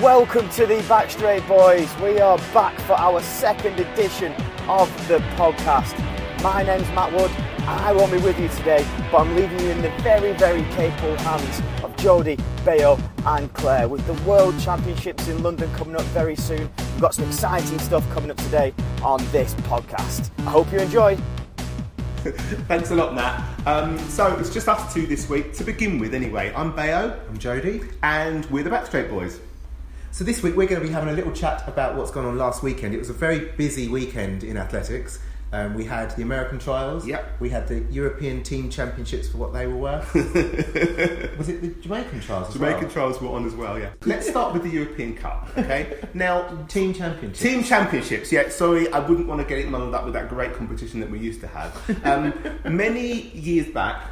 Welcome to the Backstraight Boys. We are back for our second edition of the podcast. My name's Matt Wood. I won't be with you today, but I'm leaving you in the very, very capable hands of Jody, Bayo, and Claire. With the World Championships in London coming up very soon, we've got some exciting stuff coming up today on this podcast. I hope you enjoy. Thanks a lot, Matt. Um, so it's just us two this week to begin with, anyway. I'm Bayo, I'm Jody. and we're the Backstraight Boys. So this week we're going to be having a little chat about what's gone on last weekend. It was a very busy weekend in athletics. Um, we had the American trials. Yep. We had the European team championships for what they were worth. was it the Jamaican trials? Jamaican well? trials were on as well, yeah. Let's start with the European Cup, okay? now, team championships. Team championships, yeah. Sorry, I wouldn't want to get it muddled up with that great competition that we used to have. Um, many years back,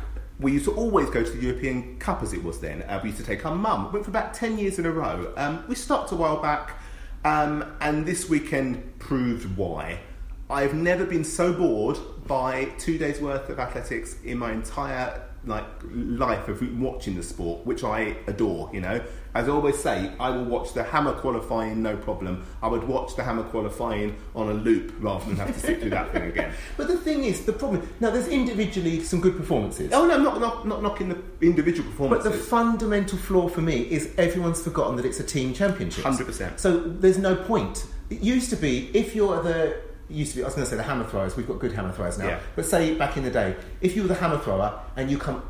we used to always go to the European Cup as it was then. Uh, we used to take our mum. Went for about 10 years in a row. Um, we stopped a while back, um, and this weekend proved why. I've never been so bored by two days worth of athletics in my entire like life of watching the sport, which I adore. You know, as I always say, I will watch the hammer qualifying no problem. I would watch the hammer qualifying on a loop rather than have to sit through that thing again. But the thing is, the problem now there's individually some good performances. Oh no, I'm not not, not knocking the individual performances. But the fundamental flaw for me is everyone's forgotten that it's a team championship. 100%. So there's no point. It used to be if you're the used to be I was going to say the hammer throwers. We've got good hammer throwers now. Yeah. But say back in the day, if you were the hammer thrower and you come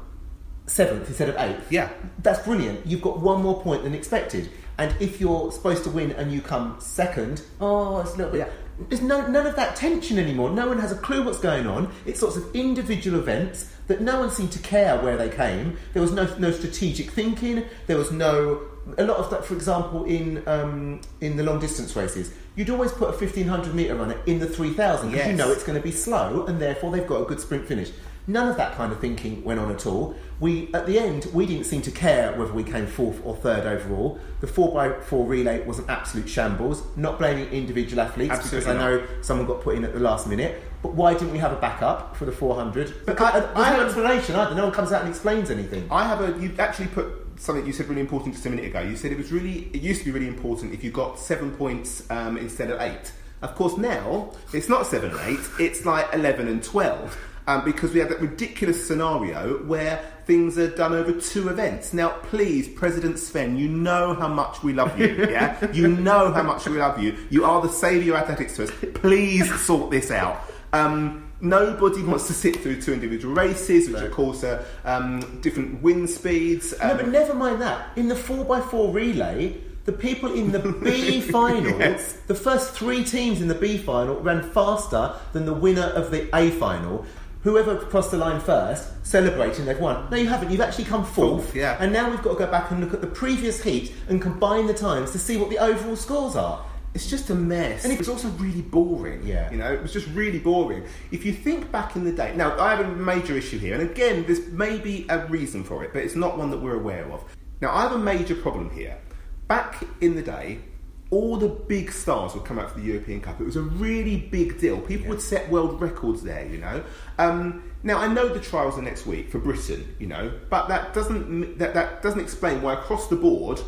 seventh instead of eighth, Yeah. that's brilliant. You've got one more point than expected. And if you're supposed to win and you come second, oh, it's a little bit. Yeah. There's no, none of that tension anymore. No one has a clue what's going on. It's sorts of individual events that no one seemed to care where they came. There was no, no strategic thinking. There was no a lot of that. For example, in um, in the long distance races, you'd always put a 1500 meter runner in the 3000 because you know it's going to be slow, and therefore they've got a good sprint finish. None of that kind of thinking went on at all. We, at the end, we didn't seem to care whether we came fourth or third overall. The 4x4 relay was an absolute shambles. Not blaming individual athletes Absolutely because I know someone got put in at the last minute. But why didn't we have a backup for the 400? But I- I no have- explanation either. No one comes out and explains anything. I have a. You actually put something you said really important just a minute ago. You said it was really. It used to be really important if you got seven points um, instead of eight. Of course, now it's not seven and eight. It's like eleven and twelve. Um, because we have that ridiculous scenario where things are done over two events. Now, please, President Seb, you know how much we love you, yeah? you know how much we love you. You are the saviour of athletics to us. Please sort this out. Um, nobody wants to sit through two individual races, which of course are um, different wind speeds. No, um, but never mind that. In the 4x4 relay, the people in the B final, Yes. the first three teams in the B final ran faster than the winner of the A final. Whoever crossed the line first, celebrating they've won. No, you haven't. You've actually come fourth. Fourth, yeah. And now we've got to go back and look at the previous heat and combine the times to see what the overall scores are. It's just a mess. And it was also really boring. Yeah. You know, it was just really boring. If you think back in the day, now I have a major issue here, and again, there's maybe a reason for it, but it's not one that we're aware of. Now, I have a major problem here. Back in the day, all the big stars would come out for the European Cup. It was a really big deal. People would set world records there, you know. Um, now I know the trials are next week for Britain, you know, but that doesn't that, that doesn't explain why across the board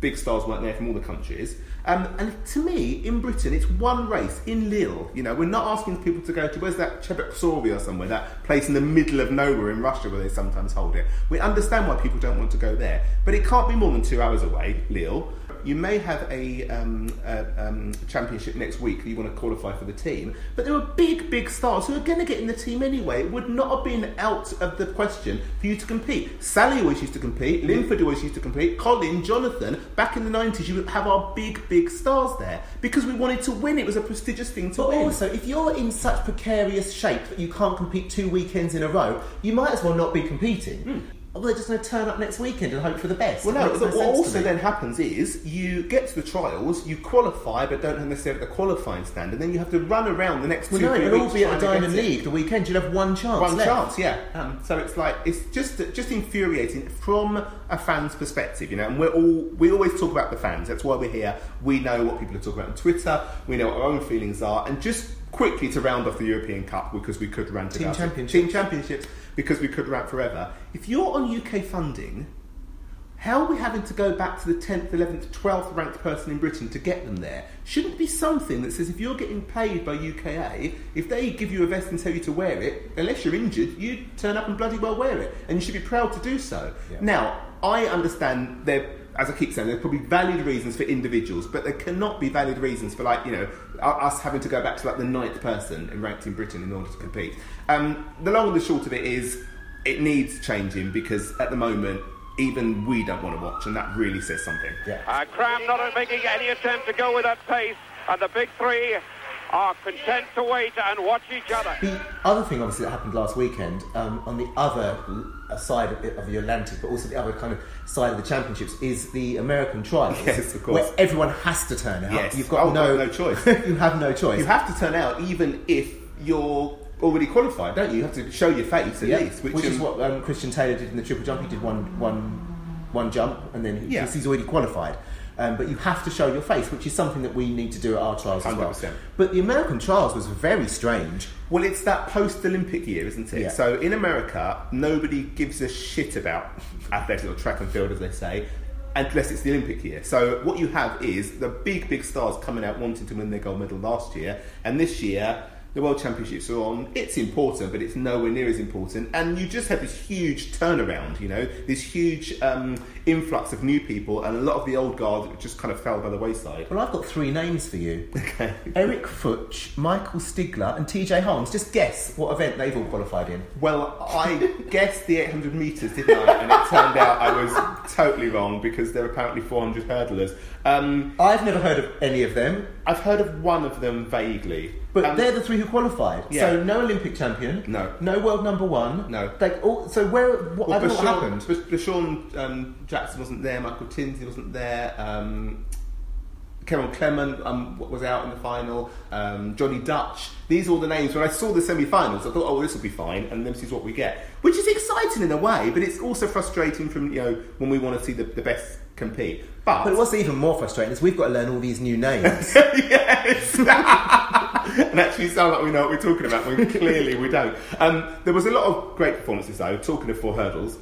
big stars weren't there from all the countries. Um, and to me, in Britain, it's one race in Lille. You know, we're not asking people to go to where's that Cheboksary or somewhere, that place in the middle of nowhere in Russia where they sometimes hold it. We understand why people don't want to go there, but it can't be more than two hours away, Lille. You may have a, um, a um, championship next week that you want to qualify for the team, but there are big, big stars who are going to get in the team anyway. It would not have been out of the question for you to compete. Sally always used to compete, Linford always used to compete, Colin, Jonathan. Back in the 90s, you would have our big, big stars there because we wanted to win. It was a prestigious thing to But win. also, if you're in such precarious shape that you can't compete two weekends in a row, you might as well not be competing. Well, they're just going to turn up next weekend and hope for the best. Well, no, but what also then happens is you get to the trials, you qualify, but don't have necessarily the qualifying stand, and then you have to run around the next Well, two, no, three it'll all be at to Diamond it. League the weekend. You'll have one chance. One left. chance, yeah. Um, so it's like it's just just infuriating from a fan's perspective, you know. And we're all we always talk about the fans. That's why we're here. We know what people are talking about on Twitter. We know what our own feelings are, and just quickly to round off the European Cup because we could rant Team about it. championships. team championships because we could rant forever. If you're on UK funding. How are we having to go back to the 10th, 11th, 12th ranked person in Britain to get them there? Shouldn't it be something that says if you're getting paid by UKA, if they give you a vest and tell you to wear it, unless you're injured, you turn up and bloody well wear it. And you should be proud to do so. Yeah. Now, I understand there, as I keep saying, there's probably valid reasons for individuals, but there cannot be valid reasons for, like, you know, us having to go back to, like, the ninth person in ranked in Britain in order to compete. Um, the long and the short of it is, it needs changing because at the moment, even we don't want to watch, and that really says something. Yeah. Uh, Cram not making any attempt to go with that pace, and the big three are content to wait and watch each other. The other thing, obviously, that happened last weekend um, on the other side of the, of the Atlantic, but also the other kind of side of the championships, is the American trials, Yes, of course. where everyone has to turn out. Yes. You've got Oh, no, no choice. you have no choice. You have to turn out even if you're already qualified, don't you? You have to show your face at Yeah, least. which, is um, what um, Christian Taylor did in the triple jump. He did one, one, one jump, and then he, Yeah. he's already qualified. Um, but you have to show your face, which is something that we need to do at our trials as well. But the American trials was very strange. Well, it's that post-Olympic year, isn't it? Yeah. So in America, nobody gives a shit about athletics or track and field, as they say, unless it's the Olympic year. So what you have is the big, big stars coming out wanting to win their gold medal last year, and this year the World Championships are on. It's important, but it's nowhere near as important. And you just have this huge turnaround, you know, this huge um, influx of new people, and a lot of the old guard just kind of fell by the wayside. Well, I've got three names for you. Okay. Eric Futch, Michael Stigler, and TJ Holmes. Just guess what event they've all qualified in. Well, I guessed the 800 metres, didn't I? And it turned out I was totally wrong because there are apparently 400 hurdlers. Um, I've never heard of any of them, I've heard of one of them vaguely. but Um, they're the three who qualified. Yeah. So no Olympic champion, No. no world number one, No. They all, so where? What, know what happened. Bas- Bershawn um, Jackson wasn't there, Michael Tinsley wasn't there, um, Clement um, was out in the final, um, Johnny Dutch. These are all the names. When I saw the semi finals, I thought, oh, this will be fine, and this is what we get. Which is exciting in a way, but it's also frustrating from, you know, when we want to see the, the best compete. But, But what's even more frustrating is we've got to learn all these new names. yes. and actually sound like we know what we're talking about when clearly we don't. Um, there was a lot of great performances though. Talking of four hurdles,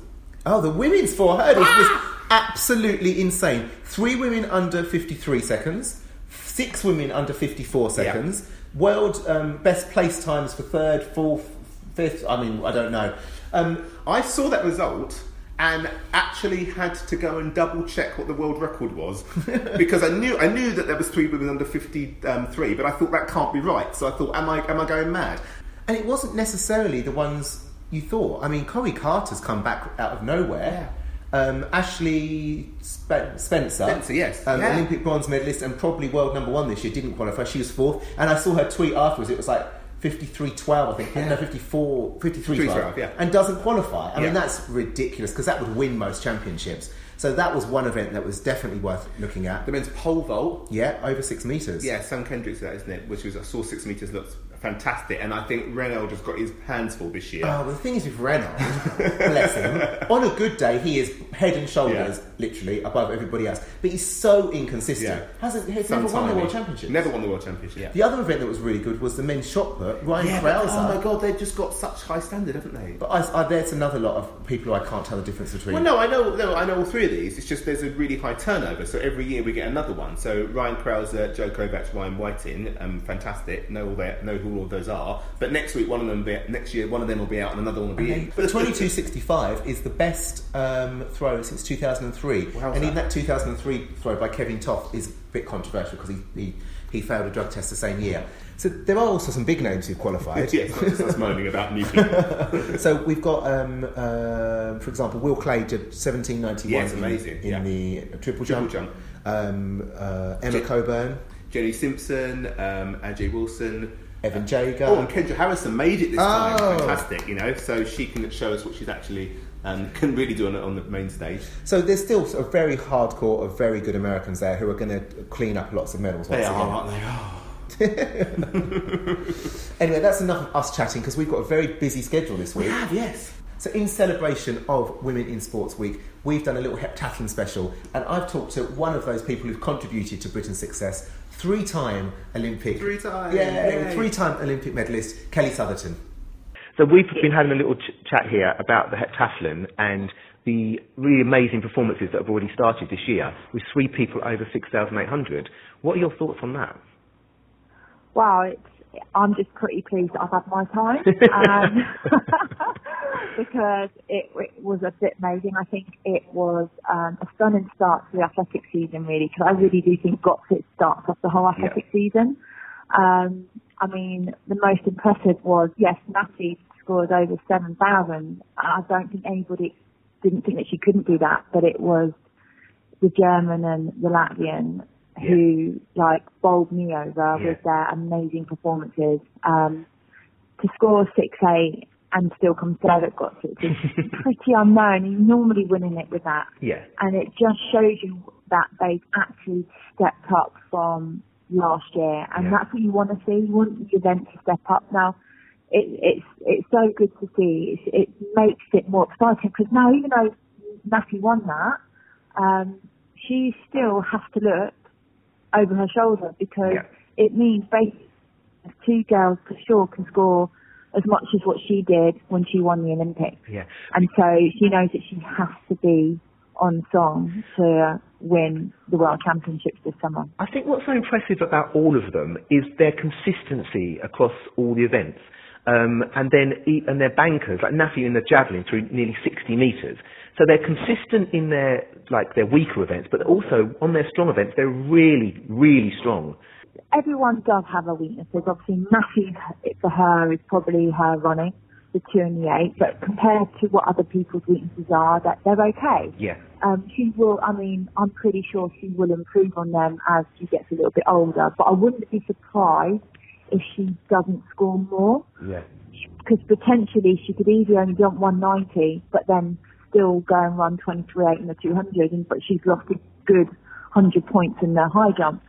oh, the women's four hurdles was absolutely insane. Three women under 53 seconds, six women under 54 seconds. World um, best place times for third, fourth, fifth. I mean, I don't know. Um, I saw that result and actually had to go and double check what the world record was because I knew I knew that there was three women under 53, but I thought that can't be right. So I thought, am I am I going mad? and it wasn't necessarily the ones you thought. I mean, Kori Carter's come back out of nowhere. Um, Ashley Spe- Spencer, Spencer, yes. um, Yeah. Olympic bronze medalist and probably world number one this year, didn't qualify. She was fourth, and I saw her tweet afterwards. It was like 53-12, I think. No, 54, 53 12, yeah. and doesn't qualify. I mean, that's ridiculous because that would win most championships. So that was one event that was definitely worth looking at. The men's pole vault. Yeah, over six meters. Yeah, Sam Kendricks that, isn't it? Which was I saw six meters looked fantastic, and I think Reynolds has got his hands full this year. Oh, the thing is with Reynolds, bless him, on a good day he is head and shoulders, literally, above everybody else. But he's so inconsistent. Yeah. Hasn't he's Some never won the. World Championship. Never won the world championship. The other event that was really good was the men's shot put. Ryan Yeah, Crouser. oh my god, they've just got such high standard, haven't they? But I, I, there's another lot of people who I can't tell the difference between. Well, no, I know, no, I know all three of these. It's just there's a really high turnover, so every year we get another one. So Ryan Crouser, Joe Kovacs, Ryan Whiting, um, fantastic. Know all their, know who all of those are. But next week, one of them, be, next year, one of them will be out, and another one will be in. But the 2265 is the best um, throw since 2003. How's and even that? that 2003 throw by Kevin Toth is a bit controversial because he, he, he failed a drug test the same year. So there are also some big names who qualified. yes, us moaning about new people. So we've got, um, uh, for example, Will Clay did 1791 Yes, in- amazing, in, yeah. the triple Triple jump. jump. Um, uh, Emma Je- Coburn, Jenny Simpson, um, Ajay Wilson. Evan Jager. Oh, and Kendra Harrison made it this time. Oh. Fantastic, you know. So she can show us what she's actually um, can really do on, on the main stage. So there's still a very hardcore of very good Americans there who are going to clean up lots of medals. Once again. aren't they? Oh. Anyway, that's enough of us chatting because we've got a very busy schedule this week. yes. So, in celebration of Women in Sports Week, we've done a little heptathlon special, and I've talked to one of those people who've contributed to Britain's success, three-time Olympic, Three-time, yeah, three-time Olympic medalist Kelly Sotherton. So we've been having a little ch- chat here about the heptathlon, and the really amazing performances that have already started this year with three people over 6,800. What are your thoughts on that? Wow, it's, I'm just pretty pleased that I've had my time. um, because it, it, was a bit amazing. I think it was um, a stunning start to the athletic season, really, because I really do think Götzis starts off the whole athletic yeah. season. Um, I mean, the most impressive was, yes, Nafi scored over 7,000. I don't think anybody didn't think that she couldn't do that, but it was the German and the Latvian yeah. who like bowled me over yeah. with their amazing performances. Um, to score six eight and still come third at Götzis is pretty unknown. You're normally winning it with that. Yeah. And it just shows you that they've actually stepped up from last year, and yeah. that's what you want to see. You want the event to step up. Now, it, it's it's so good to see. It, it makes it more exciting because now, even though Nafi won that, um, she still has to look over her shoulder because yeah. it means basically two girls for sure can score as much as what she did when she won the Olympics. Yeah. And so she knows that she has to be on song to win the World Championships this summer. I think what's so impressive about all of them is their consistency across all the events. Um, and then and their bankers like Nafi in the javelin through nearly 60 meters. So they're consistent in their like their weaker events, but also on their strong events they're really really strong. Everyone does have a weaknesses. Obviously, Nafi for her is probably her running the two and the eight, but compared to what other people's weaknesses are, that they're okay. Yeah. Um, she will. I mean, I'm pretty sure she will improve on them as she gets a little bit older. But I wouldn't be surprised if she doesn't score more. Yeah. Because potentially she could easily only jump 190, but then still go and run 23.8 in the 200, and but she's lost a good 100 points in the high jump.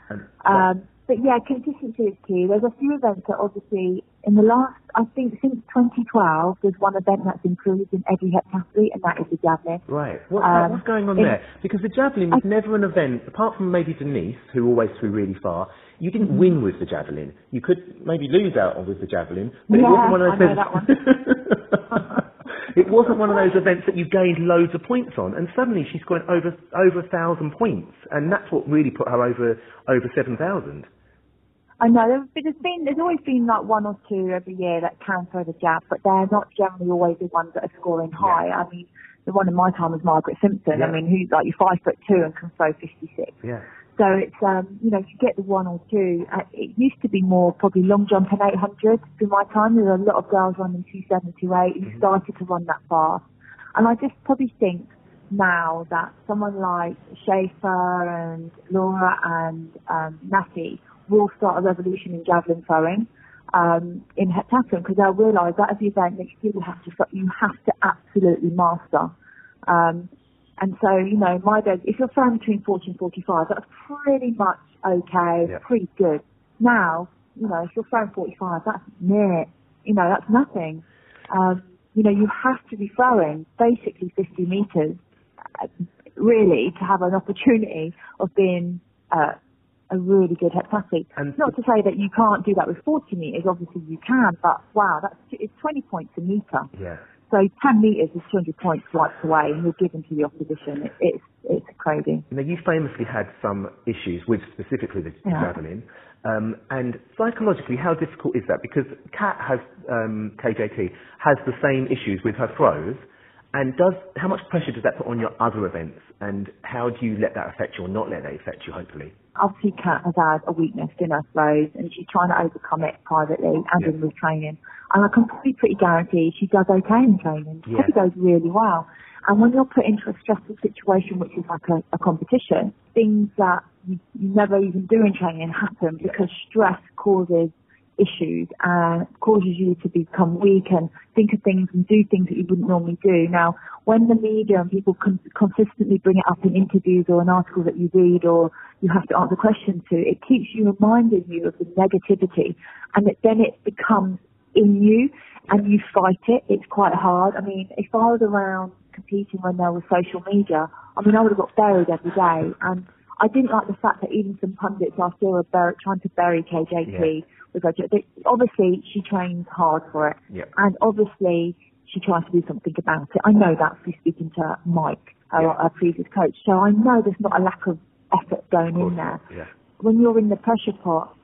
Um, but yeah, consistency is key. There's a few events that obviously in the last, I think since 2012, there's one event that's improved in every heptathlete, and that is the javelin. Right. What, um, what's going on there? Because the javelin was I, never an event, apart from maybe Denise, who always threw really far. You didn't win mm. with the javelin. You could maybe lose out with the javelin, but yeah, it wasn't one of those. I know that one. it wasn't one of those events that you gained loads of points on, and suddenly she's over over a thousand points, and that's what really put her over over seven thousand. I know there's been there's always been like one or two every year that can throw the jab, but they're not generally always the ones that are scoring high. Yeah. I mean, the one in my time was Margaret Simpson. Yeah. I mean, who's like you're five foot two and can throw 56. Yeah. So it's um you know if you get the one or two. Uh, it used to be more probably long jump and 800 in my time. There were a lot of girls running 27, 28 who mm-hmm. started to run that fast, and I just probably think now that someone like Schaefer and Laura and um, Nafi will start a revolution in javelin throwing um, in heptathlon because they'll realise that as the event that you have to you have to absolutely master. Um, and so, you know, my bed, if you're throwing between 40 and 45, that's pretty much okay, yeah. pretty good. Now, you know, if you're throwing 45, that's near, you know, that's nothing. Um, you know, you have to be throwing basically 50 metres, uh, really, to have an opportunity of being uh, a really good heptathlete. And Not to say that you can't do that with 40 metres, obviously you can, but wow, that's it's 20 points a metre. Yeah. So 10 metres is 200 points wiped away and you're given to the opposition. It, it's, it's crazy. Now, you famously had some issues with specifically the yeah. javelin. Um, and psychologically, how difficult is that? Because Kat has, um, KJT, has the same issues with her throws. And does how much pressure does that put on your other events? And how do you let that affect you or not let that affect you, hopefully? obviously Kat has had a weakness in her throws and she's trying to overcome it privately and in with training. And I can probably pretty guarantee she does okay in training. She probably goes really well. And when you're put into a stressful situation, which is like a, a competition, things that you, you never even do in training happen because stress causes issues and causes you to become weak and think of things and do things that you wouldn't normally do. Now, when the media and people con- consistently bring it up in interviews or an article that you read or you have to answer questions to, it keeps you reminding you of the negativity and it, then it becomes in you and you fight it. It's quite hard. I mean, if I was around competing when there was social media, I mean, I would have got buried every day and I didn't like the fact that even some pundits are still bur- trying to bury KJT. yeah. With her. Obviously, she trains hard for it, yeah. and obviously she tries to do something about it. I know that through speaking to Mike, her, yeah. her previous coach. So I know there's not a lack of effort going in there. Yeah. When you're in the pressure pot,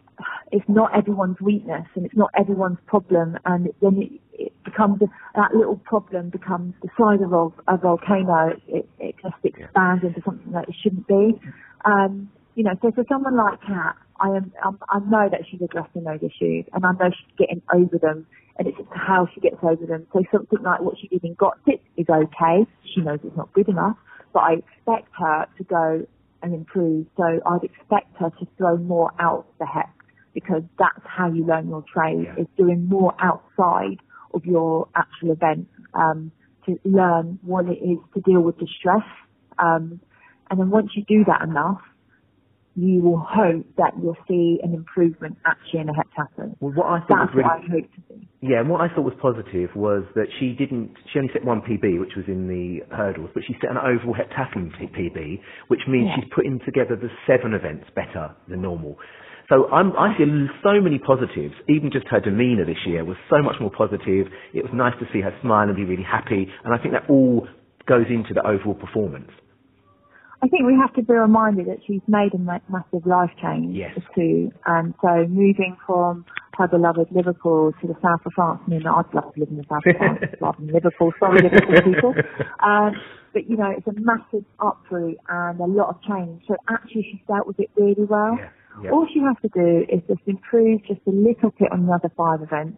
it's not everyone's weakness and it's not everyone's problem and then it, it becomes that little problem becomes the size of a, a volcano it, it just expands into something that it shouldn't be um, you know so for someone like Kat I am um, I know that she's addressing those issues and I know she's getting over them and it's just how she gets over them so something like what she did in Götzis is okay she knows it's not good enough but I expect her to go and improve so I'd expect her to throw more out the heck because that's how you learn your trade yeah. is doing more outside of your actual event um, to learn what it is to deal with the stress. Um, and then once you do that enough, you will hope that you'll see an improvement actually in a heptathlon. Well, what I thought That's was really, what I hope to see. Yeah, and what I thought was positive was that she didn't, she only set one PB, which was in the hurdles, but she set an overall heptathlon PB, which means Yeah. she's putting together the seven events better than normal. So I'm, I see so many positives. Even just her demeanour this year was so much more positive. It was nice to see her smile and be really happy, and I think that all goes into the overall performance. I think we have to be reminded that she's made a ma- massive life change Yes. too. And so moving from her beloved Liverpool to the south of France, I mean, I'd love to live in the south of France rather than Liverpool. Sorry, Liverpool people. Um, but you know, it's a massive uproot and a lot of change. So actually she's dealt with it really well. Yeah, yeah. All she has to do is just improve just a little bit on the other five events.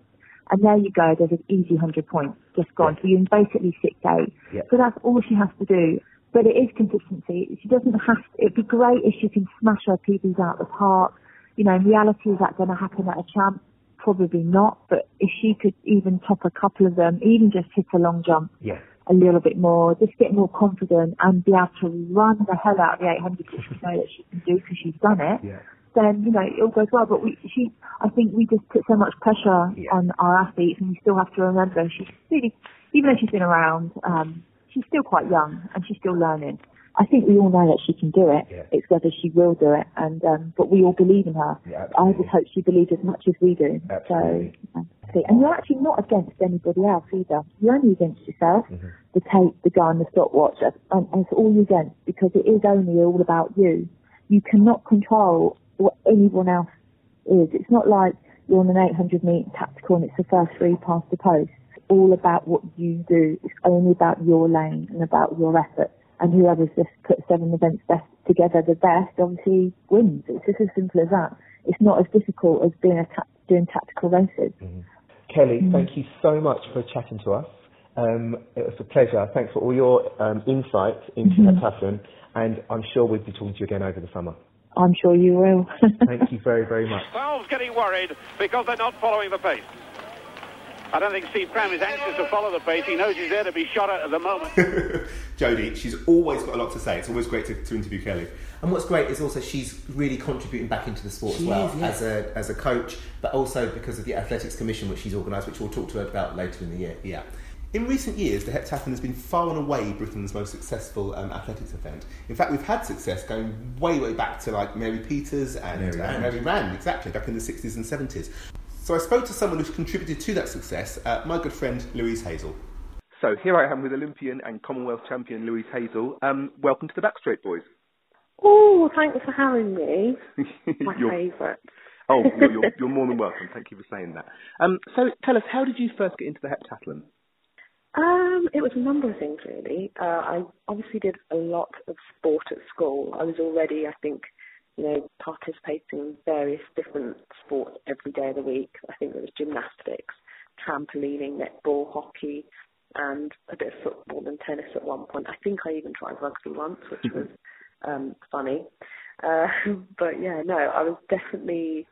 And there you go, there's an easy 100 points just gone. So you're in basically six eight. Yeah. So that's all she has to do. But it is consistency. She doesn't have to, it'd be great if she can smash her PBs out of the park. You know, in reality, is that going to happen at a champ? Probably not. But if she could even top a couple of them, even just hit a long jump Yeah. a little bit more, just get more confident and be able to run the hell out of the 800 which we know that she can do because she's done it, Yeah. then, you know, it all goes well. But we, she, I think we just put so much pressure Yeah. on our athletes and we still have to remember she's really, even though she's been around, um, she's still quite young and she's still learning. I think we all know that she can do it. Yeah. It's whether she will do it, and um, but we all believe in her. Yeah, I just hope she believes as much as we do. Absolutely. So, see. and you're actually not against anybody else either. You're only against yourself, Mm-hmm. the tape, the gun, the stopwatch, and, and it's all you against because it is only all about you. You cannot control what anyone else is. It's not like you're on an 800 metre tactical and it's the first three past the post. It's all about what you do. It's only about your lane and about your effort. And whoever's just put seven events best together the best obviously wins. It's just as simple as that. It's not as difficult as being a ta- doing tactical races. Kelly, thank you so much for chatting to us. Um, it was a pleasure. Thanks for all your um, insight into heptathlon, and I'm sure we'll be talking to you again over the summer. I'm sure you will. Thank you very, very much. Valve's getting worried because they're not following the pace. I don't think Steve Cram is anxious to follow the pace. He knows he's there to be shot at at the moment. Jodie, she's always got a lot to say. It's always great to, to interview Kelly. And what's great is also she's really contributing back into the sport She as well is, yeah. as a as a coach, but also because of the athletics commission which she's organised, which we'll talk to her about later in the year. Yeah. In recent years, the heptathlon has been far and away Britain's most successful um, athletics event. In fact, we've had success going way, way back to like Mary Peters and Mary uh, Rand. Mary Rand, exactly, back in the 60s and 70s. So I spoke to someone who's contributed to that success, uh, my good friend Louise Hazel. So here I am with Olympian and Commonwealth champion Louise Hazel. Um, welcome to the Backstraight Boys. Oh, thanks for having me. My You're- favourite. oh, you're, you're, you're more than welcome. Thank you for saying that. Um, so tell us, how did you first get into the heptathlon? Um, it was a number of things really. Uh, I obviously did a lot of sport at school. I was already, I think, you know, participating in various different sports every day of the week. I think there was gymnastics, trampolining, netball, hockey, and a bit of football and tennis at one point. I think I even tried rugby once, which was um, funny. Uh, but yeah, no, I was definitely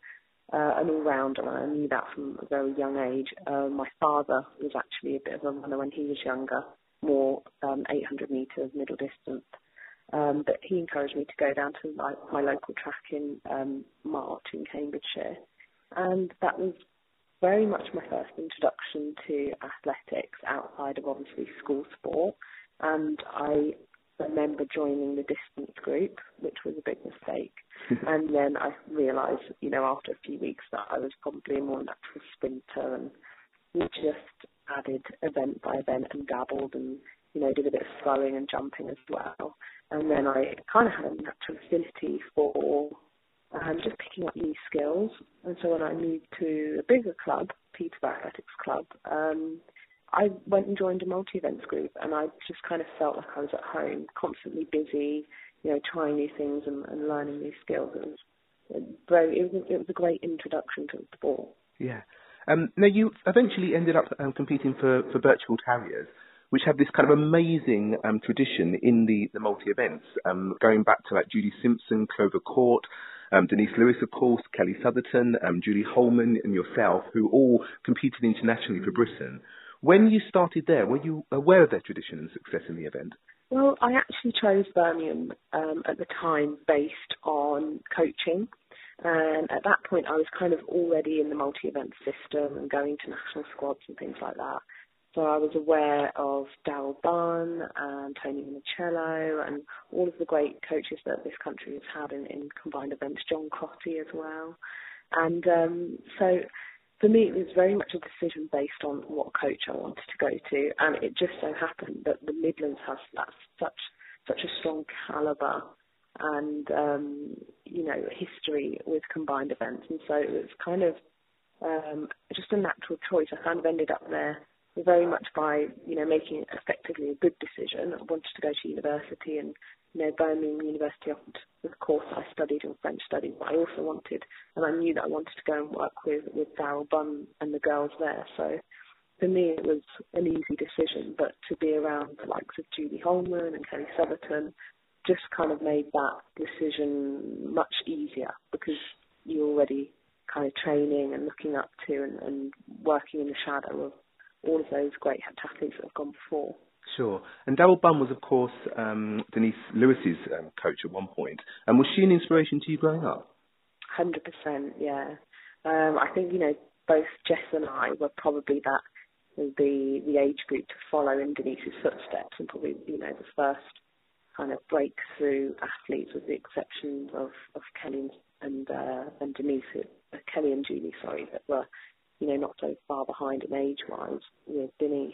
uh, an all-rounder, I knew that from a very young age. Uh, my father was actually a bit of a runner when he was younger, more um, 800 metres middle distance. Um, but he encouraged me to go down to like my local track in um, March in Cambridgeshire, and that was very much my first introduction to athletics outside of obviously school sport. And I remember joining the distance group, which was a big mistake. and then I realised, you know, after a few weeks that I was probably a more natural sprinter and we just added event by event and dabbled and you know did a bit of throwing and jumping as well. And then I kind of had a natural affinity for um, just picking up new skills. And so when I moved to a bigger club, Peterborough Athletics Club, um, I went and joined a multi-events group, and I just kind of felt like I was at home, constantly busy, you know, trying new things and, and learning new skills. It was it was, it was a great introduction to the sport. Yeah. Um, now you eventually ended up um, competing for for Birchfield Harriers, which have this kind of amazing um, tradition in the the multi events, um, going back to like Judy Simpson, Clova Court. Um, Denise Lewis, of course, Kelly Sotherton, um, Julie Hollman, and yourself, who all competed internationally for Britain. When you started there, were you aware of their tradition and success in the event? Well, I actually chose Birmingham um, at the time based on coaching. And at that point, I was kind of already in the multi-event system and going to national squads and things like that. So I was aware of Daryl Bunn and Tony Minichiello and all of the great coaches that this country has had in, in combined events, John Crotty as well. And um, so for me, it was very much a decision based on what coach I wanted to go to, and it just so happened that the Midlands has that such such a strong calibre and um, you know history with combined events, and so it was kind of um, just a natural choice. I kind of ended up there very much by you know making effectively a good decision. I wanted to go to university, and you know Birmingham University offered the course I studied in French studies, but I also wanted, and I knew that I wanted to go and work with with Daryl Bunn and the girls there. So for me, it was an easy decision. But to be around the likes of Julie Hollman and Kelly Sotherton just kind of made that decision much easier because you're already kind of training and looking up to and, and working in the shadow of all of those great athletes that have gone before. Sure. And Daryl Bunn was, of course, um, Denise Lewis's um, coach at one point. And was she an inspiration to you growing up? Hundred percent, yeah. Um, I think you know both Jess and I were probably that the the age group to follow in Denise's footsteps, and probably you know the first kind of breakthrough athletes, with the exception of of Kelly and uh, and Denise, uh, Kelly and Julie, sorry, that were you know not so far behind in age wise with Denise.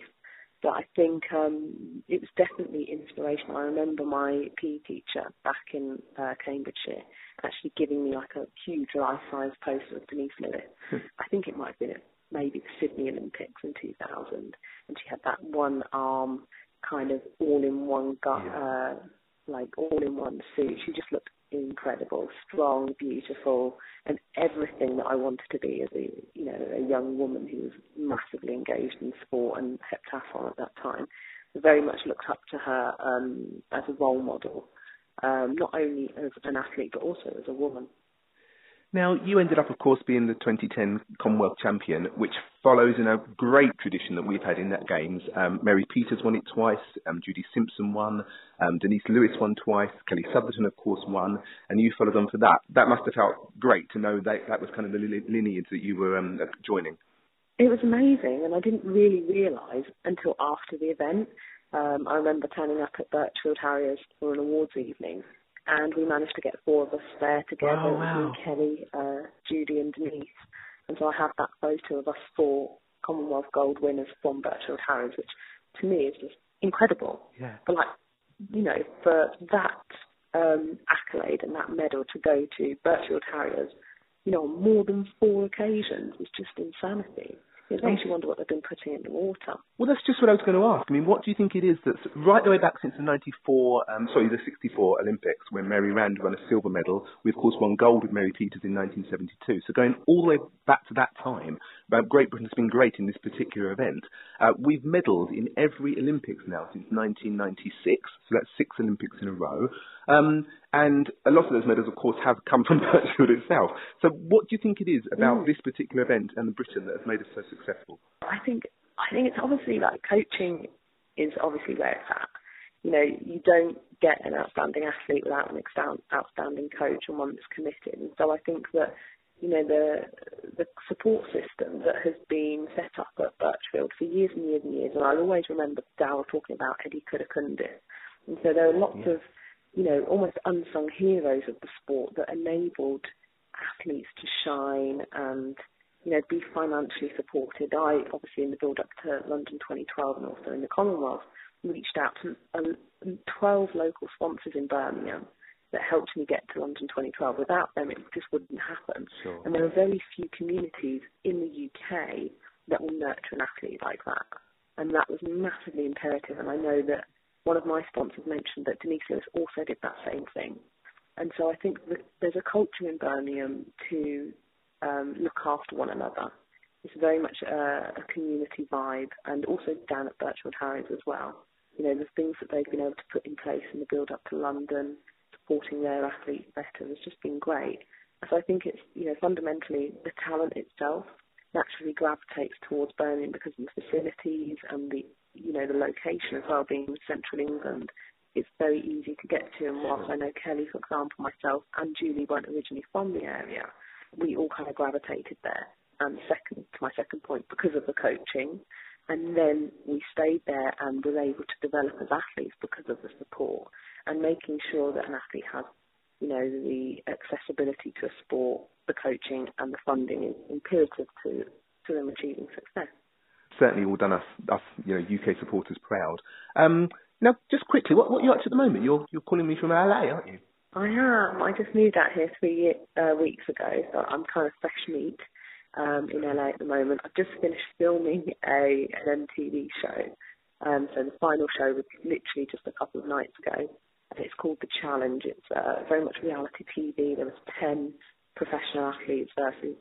But I think um, it was definitely inspirational. I remember my PE teacher back in uh, Cambridgeshire actually giving me like a huge life-size poster of Denise Lewis. Hmm. I think it might have been at maybe the Sydney Olympics in 2000, and she had that one arm kind of all in one gut, yeah. uh, like all in one suit. She just looked incredible, strong, beautiful, and everything that I wanted to be as a you know a young woman who was massively engaged in sport and heptathlon at that time. Very much looked up to her um, as a role model, um, not only as an athlete but also as a woman. Now, you ended up, of course, being the 2010 Commonwealth champion, which follows in a great tradition that we've had in that games. Um, Mary Peters won it twice, um, Judy Simpson won, um, Denise Lewis won twice, Kelly Sotherton, of course, won, and you followed on for that. That must have felt great to know that that was kind of the lineage that you were um, joining. It was amazing, and I didn't really realise until after the event. Um, I remember turning up at Birchfield Harriers for an awards evening, and we managed to get four of us there together, oh, wow. Kelly, uh, Judy, and Denise. And so I have that photo of us four Commonwealth gold winners from Birchfield Harriers, which to me is just incredible. Yeah. But like, you know, for that um, accolade and that medal to go to Birchfield Harriers, you know, on more than four occasions is just insanity. It makes you wonder what they've been putting in the water. Well, that's just what I was going to ask. I mean, what do you think it is that's right the way back since the 94, um, sorry, the 64 Olympics, when Mary Rand won a silver medal. We, of course, won gold with Mary Peters in 1972. So going all the way back to that time, uh, Great Britain's been great in this particular event. Uh, we've medalled in every Olympics now since 1996. So that's six Olympics in a row. Um, and a lot of those medals, of course, have come from Birchfield itself. So, what do you think it is about mm. this particular event and Britain that has made us so successful? I think I think it's obviously like coaching is obviously where it's at. You know, you don't get an outstanding athlete without an outstanding coach and one that's committed. And so I think that you know the the support system that has been set up at Birchfield for years and years and years. And I'll always remember Daryl talking about Eddie Kulukundis. And so there are lots yeah. of you know, almost unsung heroes of the sport that enabled athletes to shine and, you know, be financially supported. I obviously in the build up to London 2012 and also in the Commonwealth reached out to uh, 12 local sponsors in Birmingham that helped me get to London 2012. Without them, it just wouldn't happen. Sure. And there are very few communities in the UK that will nurture an athlete like that. And that was massively imperative. And I know that one of my sponsors mentioned that Denise Lewis also did that same thing. And so I think there's a culture in Birmingham to um, look after one another. It's very much a, a community vibe, and also down at Birchfield Harriers as well. You know, the things that they've been able to put in place in the build up to London, supporting their athletes better, has just been great. So I think it's, you know, fundamentally the talent itself naturally gravitates towards Birmingham because of the facilities and the, you know, the location as well, being central England. It's very easy to get to, and whilst I know Kelly, for example, myself and Julie weren't originally from the area, we all kind of gravitated there. And second, to my second point, because of the coaching, and then we stayed there and were able to develop as athletes because of the support and making sure that an athlete has, you know, the accessibility to a sport, the coaching and the funding is imperative to, to them achieving success. Certainly all done us, us you know, UK supporters proud. Um, now, just quickly, what, what are you up to at the moment? You're, you're calling me from LA, aren't you? I am. I just moved out here three uh, weeks ago, so I'm kind of fresh meat um, in LA at the moment. I've just finished filming a an MTV show. Um, so the final show was literally just a couple of nights ago, and it's called The Challenge. It's uh, very much reality TV. There was ten professional athletes versus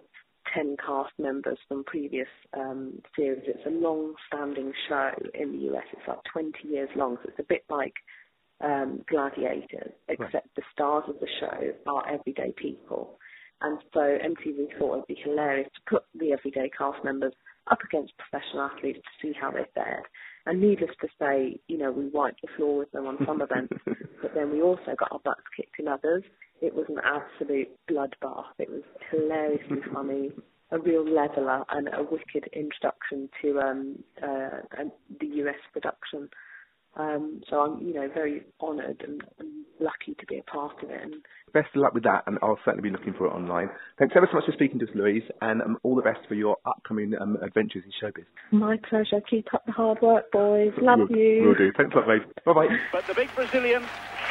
10 cast members from previous um, series. It's a long-standing show in the US. It's like 20 years long, so it's a bit like um, gladiators, except right. the stars of the show are everyday people. And so MTV thought it'd be hilarious to put the everyday cast members up against professional athletes to see how they fared. And needless to say, you know, we wiped the floor with them on some events, but then we also got our butts kicked in others. It was an absolute bloodbath. It was hilariously funny, a real leveler, and a wicked introduction to um, uh, the US production. Um, so I'm, you know, very honoured and, and, lucky to be a part of it. And best of luck with that, and I'll certainly be looking for it online. Thanks ever so much for speaking to us, Louise, and um, all the best for your upcoming um, adventures in showbiz. My pleasure. Keep up the hard work, boys. Love will, you. Will do. Thanks a lot, babe. Bye bye. But the big Brazilian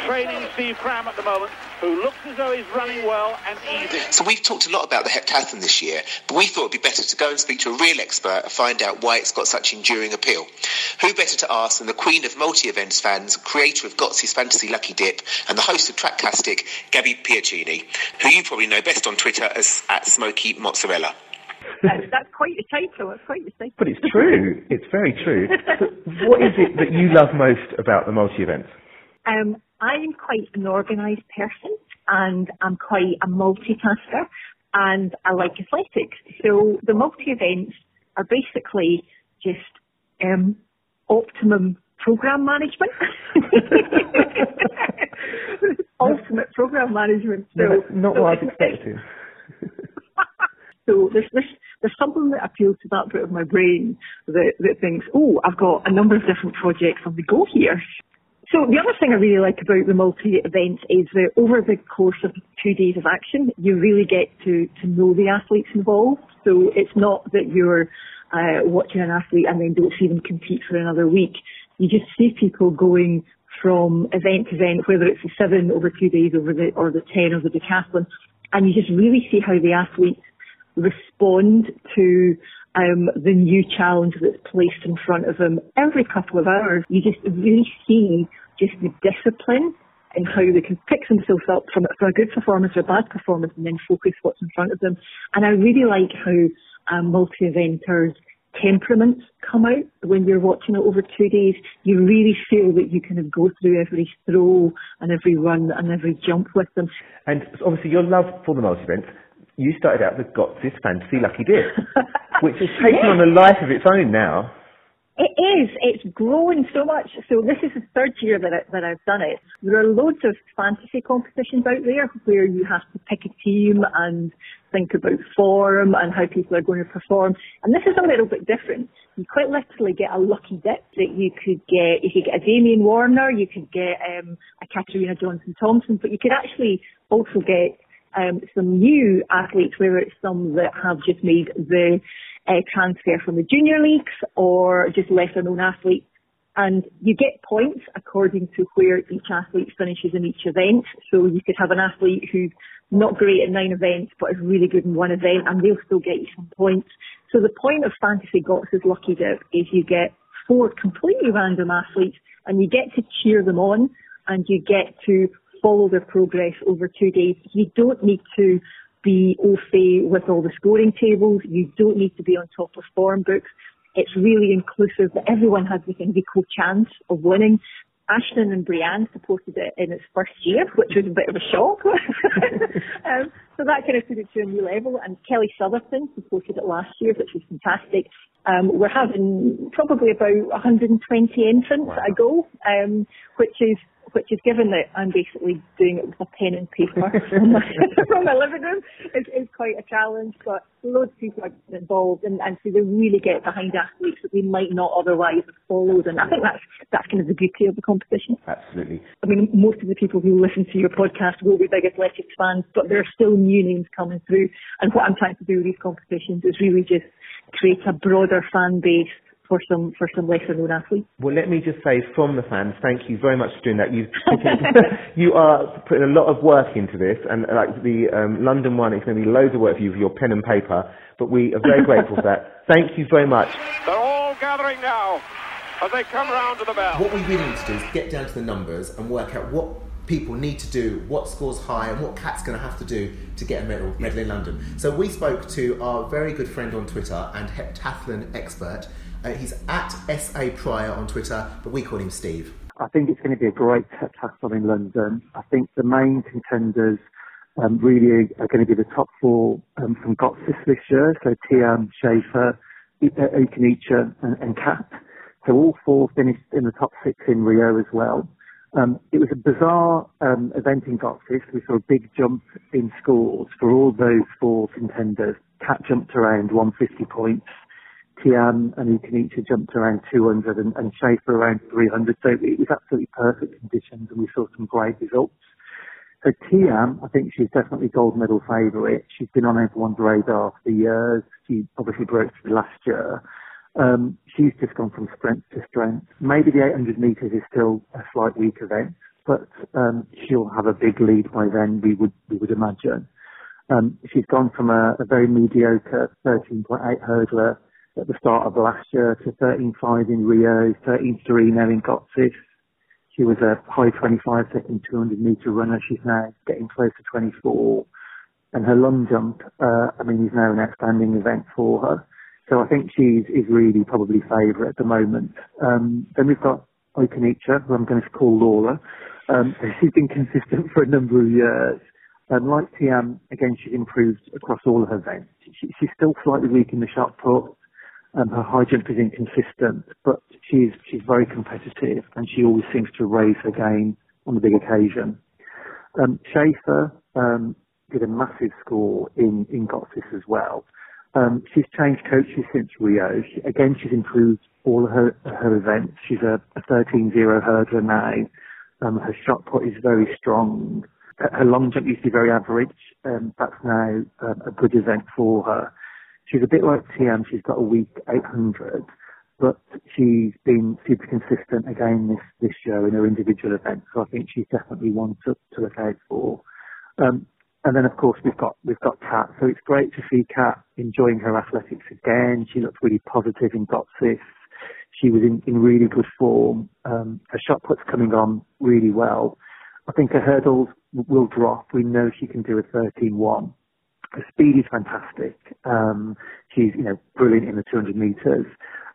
training Steve Cram at the moment, who looks as though he's running well and easy. So we've talked a lot about the heptathlon this year, but we thought it'd be better to go and speak to a real expert and find out why it's got such enduring appeal. Who better to ask than the queen of multi-events fans, creator of Götzis Fantasy Lucky Dip, and the host of Tracktastic, Gabby Piacini, who you probably know best on Twitter as at Smoky Mozzarella. That's, that's quite a title. That's quite a title. But it's true. It's very true. what is it that you love most about the multi-events? Um, I'm quite an organised person and I'm quite a multitasker and I like athletics. So the multi-events are basically just um, optimum program management. Ultimate program management. So, no, not what I was expecting. so there's, there's, there's something that appeals to that bit of my brain that, that thinks, oh, I've got a number of different projects on the go here. So the other thing I really like about the multi-events is that over the course of two days of action, you really get to, to know the athletes involved. So it's not that you're uh, watching an athlete and then don't see them compete for another week. You just see people going from event to event, whether it's the seven over two days over the, or the 10 or the decathlon, and you just really see how the athletes respond to um, the new challenge that's placed in front of them every couple of hours. You just really see just the discipline and how they can pick themselves up from, from a good performance or a bad performance and then focus what's in front of them. And I really like how um, multi-eventers temperaments come out when you're watching it over two days. You really feel that you kind of go through every throw and every run and every jump with them. And obviously your love for the multi-events you started out with Götzis Fantasy Lucky Dip, which has taken yes. on a life of its own now. It is. It's grown so much. So this is the third year that, I, that I've done it. There are loads of fantasy competitions out there where you have to pick a team and think about form and how people are going to perform. And this is a little bit different. You quite literally get a lucky dip that you could get, you get a Damian Warner, you could get um, a Katarina Johnson Thompson, but you could actually also get um, some new athletes, whether it's some that have just made the transfer from the junior leagues or just lesser known athletes. And you get points according to where each athlete finishes in each event. So you could have an athlete who's not great in nine events, but is really good in one event, and they'll still get you some points. So the point of Fantasy Götzis Lucky Dip is you get four completely random athletes, and you get to cheer them on, and you get to follow their progress over two days. You don't need to be au fait with all the scoring tables. You don't need to be on top of form books. It's really inclusive that everyone has an equal chance of winning. Ashton and Brianne supported it in its first year, which was a bit of a shock. um, so that kind of took it to a new level. And Kelly Sotherton supported it last year, which was fantastic. Um, we're having probably about 120 entrants wow. a go, um, which is which is given that I'm basically doing it with a pen and paper from, my, from my living room, is, is quite a challenge. But loads of people are involved, and, and so they really get behind athletes that they might not otherwise have followed. And I think that's that's kind of the beauty of the competition. Absolutely. I mean, most of the people who listen to your podcast will be big athletics fans, but there are still new names coming through. And what I'm trying to do with these competitions is really just create a broader fan base for some for some lesser known athletes. Well, let me just say from the fans, thank you very much for doing that. You you are putting a lot of work into this, and like the um, London one, it's going to be loads of work for you with your pen and paper. But we are very grateful for that. Thank you very much. They're all gathering now as they come round to the bell. What we really need to do is get down to the numbers and work out what people need to do, what scores high, and what Kat's going to have to do to get a medal, medal in London. So we spoke to our very good friend on Twitter and heptathlon expert, uh, he's at SA Pryor on Twitter, but we call him Steve. I think it's going to be a great heptathlon in London. I think the main contenders um, really are going to be the top four um, from Götzis this year. So Thiam, Schaefer, Ikauniece and, and Kat. So all four finished in the top six in Rio as well. Um, it was a bizarre um, event in Götzis. We saw a big jump in scores for all those four contenders. Kat jumped around 150 points. Thiam and Ikauniece jumped around 200 and, and Schaefer around 300. So it was absolutely perfect conditions and we saw some great results. So Thiam, I think she's definitely gold medal favourite. She's been on everyone's radar for years. She obviously broke through last year. Um, she's just gone from strength to strength. Maybe the 800 metres is still a slight weak event, but um, she'll have a big lead by then, we would, we would imagine. Um, she's gone from a, a very mediocre 13.8 hurdler at the start of last year to 13.5 in Rio, 13.3 now in Götzis. She was a high 25 second 200 meter runner. She's now getting close to 24. And her long jump, uh, I mean, is now an outstanding event for her. So I think she's is really probably favourite at the moment. Um, then we've got Ikauniece, who I'm going to call Laura. Um, she's been consistent for a number of years. And like Thiam, again, she's improved across all of her events. She, she's still slightly weak in the shot put. Um, her high jump is inconsistent, but she's she's very competitive and she always seems to raise her game on the big occasion. Um, Schaefer um, did a massive score in in Götzis as well. Um, she's changed coaches since Rio. She, again, she's improved all her her events. She's a, a 13-0 hurdler now. Um, her shot put is very strong. Her long jump used to be very average. Um, that's now um, a good event for her. She's a bit like Thiam. She's got a weak 800, but she's been super consistent again this this year in her individual events. So I think she's definitely one to, to look out for. Um, and then of course we've got we've got Kat. So it's great to see Kat enjoying her athletics again. She looks really positive in Götzis. She was in, in really good form. Um, her shot put's coming on really well. I think her hurdles will drop. We know she can do a 13-1. Her speed is fantastic. Um, she's, you know, brilliant in the 200 metres.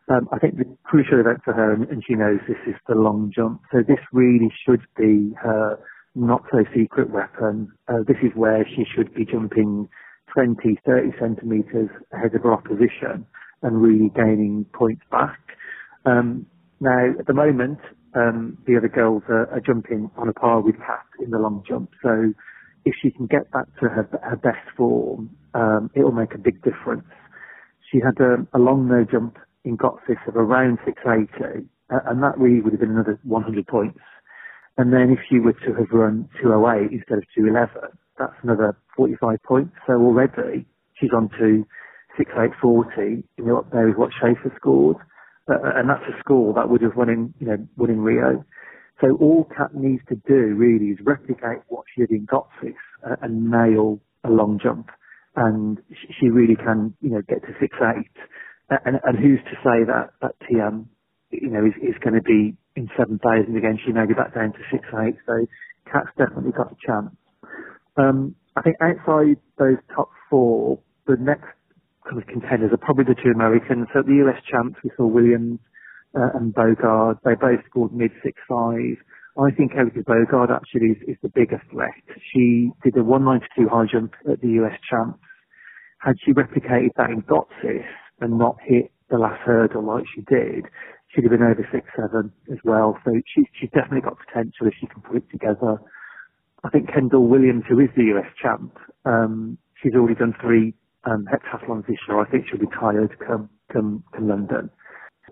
Um, I think the crucial event for her, and, and she knows this, is the long jump. So this really should be her not so secret weapon. Uh, this is where she should be jumping 20, 30 centimetres ahead of her opposition and really gaining points back. Um, now, at the moment, um, the other girls are, are, jumping on a par with Kat in the long jump. So if she can get back to her, her best form, um, it will make a big difference. She had a, a long no jump in Götzis of around 680, uh, and that really would have been another 100 points. And then if she were to have run 208 instead of 211, that's another 45 points. So already she's on to 6840. You know, up there is what Schaefer scored. Uh, and that's a score that would have won in, you know, won in Rio. So all Kat needs to do really is replicate what she did in Götzis uh, and nail a long jump. And she really can, you know, get to six eight. And, and who's to say that that Thiam, you know, is, is going to be in seven thousand again? She may be back down to six eight. So Kat's definitely got a chance. Um, I think outside those top four, the next kind of contenders are probably the two Americans. So the US champs, we saw Williams uh, and Bougard. They both scored mid six five. I think Elise Bougard actually is, is the bigger threat. She did a 192 high jump at the US champs. Had she replicated that in Götzis and not hit the last hurdle like she did, she'd have been over six seven as well. So she, she's definitely got potential if she can put it together. I think Kendall Williams, who is the US champ, um, she's already done three um, heptathlons this year. I think she'll be tired come come, come London.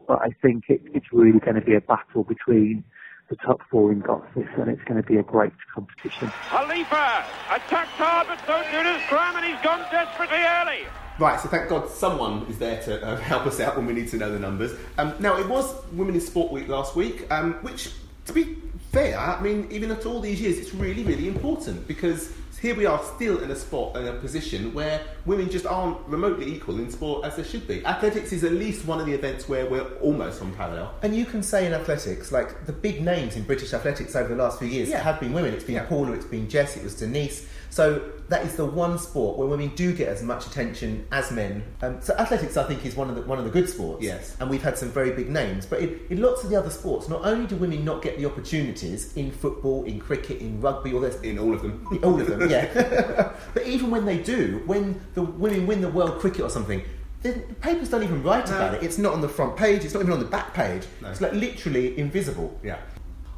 But I think it, it's really going to be a battle between the top four in Götzis, and it's going to be a great competition. Khalifa attacked hard, but so good as Cram, and he's gone desperately early. Right, so thank God someone is there to uh, help us out when we need to know the numbers. Um, now, it was Women in Sport Week last week, um, which, to be fair, I mean, even after all these years, it's really, really important because here we are still in a spot, in a position where women just aren't remotely equal in sport as they should be. Athletics is at least one of the events where we're almost on parallel. And you can say in athletics, like the big names in British athletics over the last few years Yeah. have been women. It's been Yeah. Paula, it's been Jess, it was Denise. So that is the one sport where women do get as much attention as men. Um, so athletics, I think, is one of the one of the good sports. Yes. and we've had some very big names. But in, in lots of the other sports, not only do women not get the opportunities in football, in cricket, in rugby, all this, In all of them. all of them, yeah. but even when they do, when the women win the World Cricket or something, the papers don't even write about it. It's not on the front page. It's not even on the back page. It's like literally invisible. Yeah.